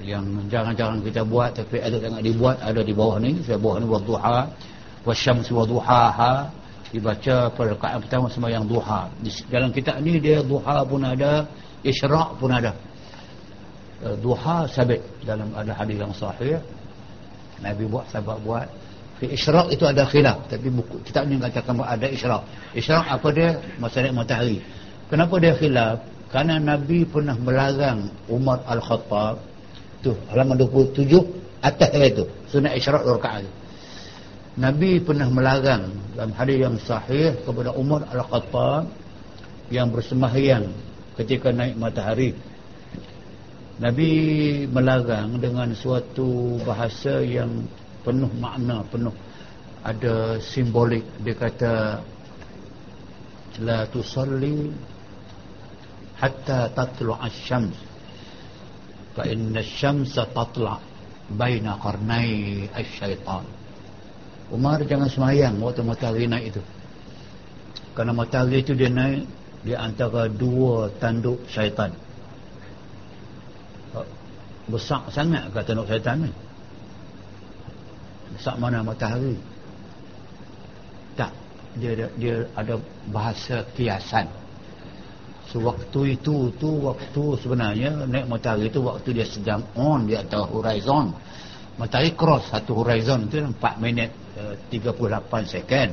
Yang jangan-jangan kita buat tapi elok jangan dibuat ada di bawah ni. Saya bawah ni buat duha. Wasyamsi wa duhaha. Dibaca pada rakaat pertama semayang duha. Di dalam kitab ni dia duha pun ada isyraq pun ada duha sabit dalam ada hadis yang sahih. Nabi buat sahabat buat. Fi isyraq itu ada khilaf tapi buku kitab ni katakan ada isyraq. Isyraq apa dia? Masa naik matahari. Kenapa dia khilaf? Kerana Nabi pernah melarang Umar Al-Khattab tu halaman 27 atas itu. Sunat isyraq rakaat Nabi pernah melarang dalam hadis yang sahih kepada Umar Al-Khattab yang bersembahyang ketika naik matahari Nabi melarang dengan suatu bahasa yang penuh makna, penuh ada simbolik. Dia kata la tusalli hatta tatlu asy-syams. Fa inna asy-syamsa tatla baina qarnai asy-syaitan. Umar jangan semayang waktu matahari naik itu. Karena matahari itu dia naik di antara dua tanduk syaitan besar sangat kata Nuk Syaitan ni. Besar mana matahari. Tak dia, dia, dia ada bahasa kiasan. Sewaktu itu tu waktu sebenarnya naik matahari itu waktu dia sedang on di atas horizon. Matahari cross satu horizon itu 4 minit uh, 38 second.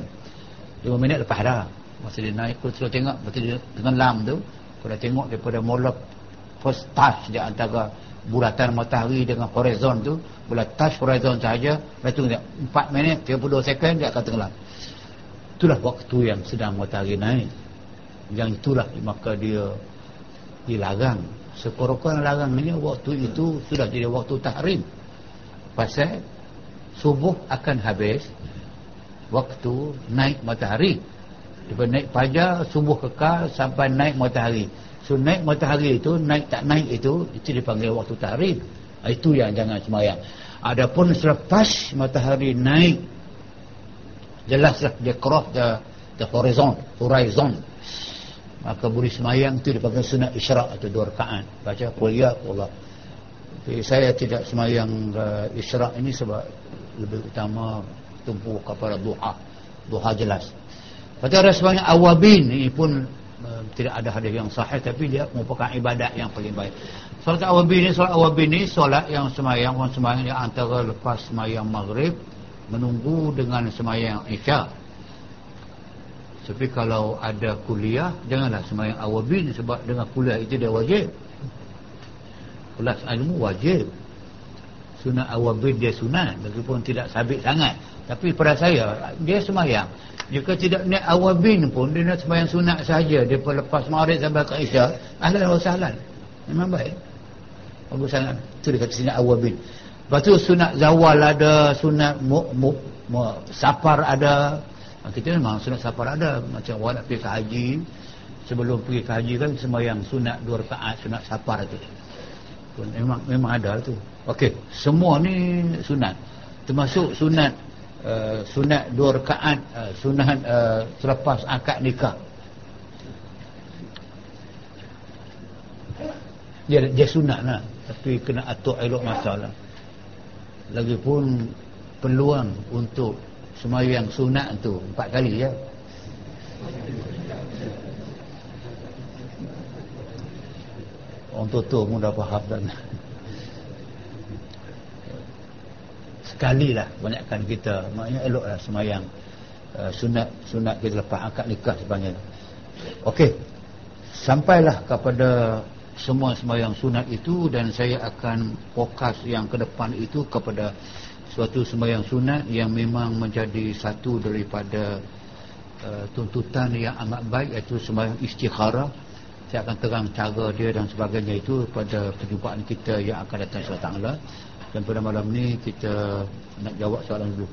5 minit lepas dah. Masa dia naik aku selalu tengok masa dia tenggelam tu aku dah tengok daripada mula first touch di antara bulatan matahari dengan horizon tu bila touch horizon sahaja lepas tu 4 minit 32 second dia akan tenggelam. Itulah waktu yang sedang matahari naik. Yang itulah maka dia dilarang. Sekurang-kurang larangnya waktu itu sudah jadi waktu tahrim. Pasal subuh akan habis waktu naik matahari. Daripada naik pajar subuh kekal sampai naik matahari So naik matahari itu, naik tak naik itu, itu dipanggil waktu tahrim. Ah, itu yang jangan semayang. Adapun selepas matahari naik, jelaslah dia cross the, the horizon, horizon. Maka boleh semayang itu dipanggil sunat isyrak atau dua rekaan. Baca kuliah Allah. Tapi saya tidak semayang uh, isyrak ini sebab lebih utama tumpu kepada duha. Duha jelas. Lepas ada semayang awabin ini pun tidak ada hadis yang sahih tapi dia merupakan ibadat yang paling baik. Solat awabi ni solat awabi ni solat yang semayang orang semayang di antara lepas semayang maghrib menunggu dengan semayang isya. Tapi kalau ada kuliah janganlah semayang awabi ni sebab dengan kuliah itu dia wajib. Kelas ilmu wajib. Sunat awabi dia sunat meskipun tidak sabit sangat. Tapi pada saya dia semayang jika tidak niat awabin pun dia nak sembahyang sunat saja. Dia pun lepas maghrib sampai ke isya ahlan wa sahlan memang baik. Bagus sangat. Itu dia kata sini awabin lepas tu sunat zawal ada sunat mu, mu, mu, sapar ada. Ha, kita memang sunat sapar ada. Macam orang nak pergi ke haji. Sebelum pergi ke haji kan sembahyang sunat dua rakaat sunat sapar tu. Memang memang ada tu. Okey semua ni sunat. Termasuk sunat uh, sunat dua rakaat uh, sunat uh, selepas akad nikah. Dia dia sunat lah tapi kena atur elok masalah lagipun peluang untuk semayang sunat tu empat kali ya. Orang tua pun dah faham dan sekali lah banyakkan kita. Maknanya elok lah semayang. Uh, sunat sunat kita lepas akad nikah sepanjang Okey. Sampailah kepada semua semayang sunat itu dan saya akan fokus yang ke depan itu kepada suatu semayang sunat yang memang menjadi satu daripada uh, tuntutan yang amat baik iaitu semayang istikharah. Saya akan terang cara dia dan sebagainya itu pada perjumpaan kita yang akan datang insyaAllah dan pada malam ni kita nak jawab soalan dulu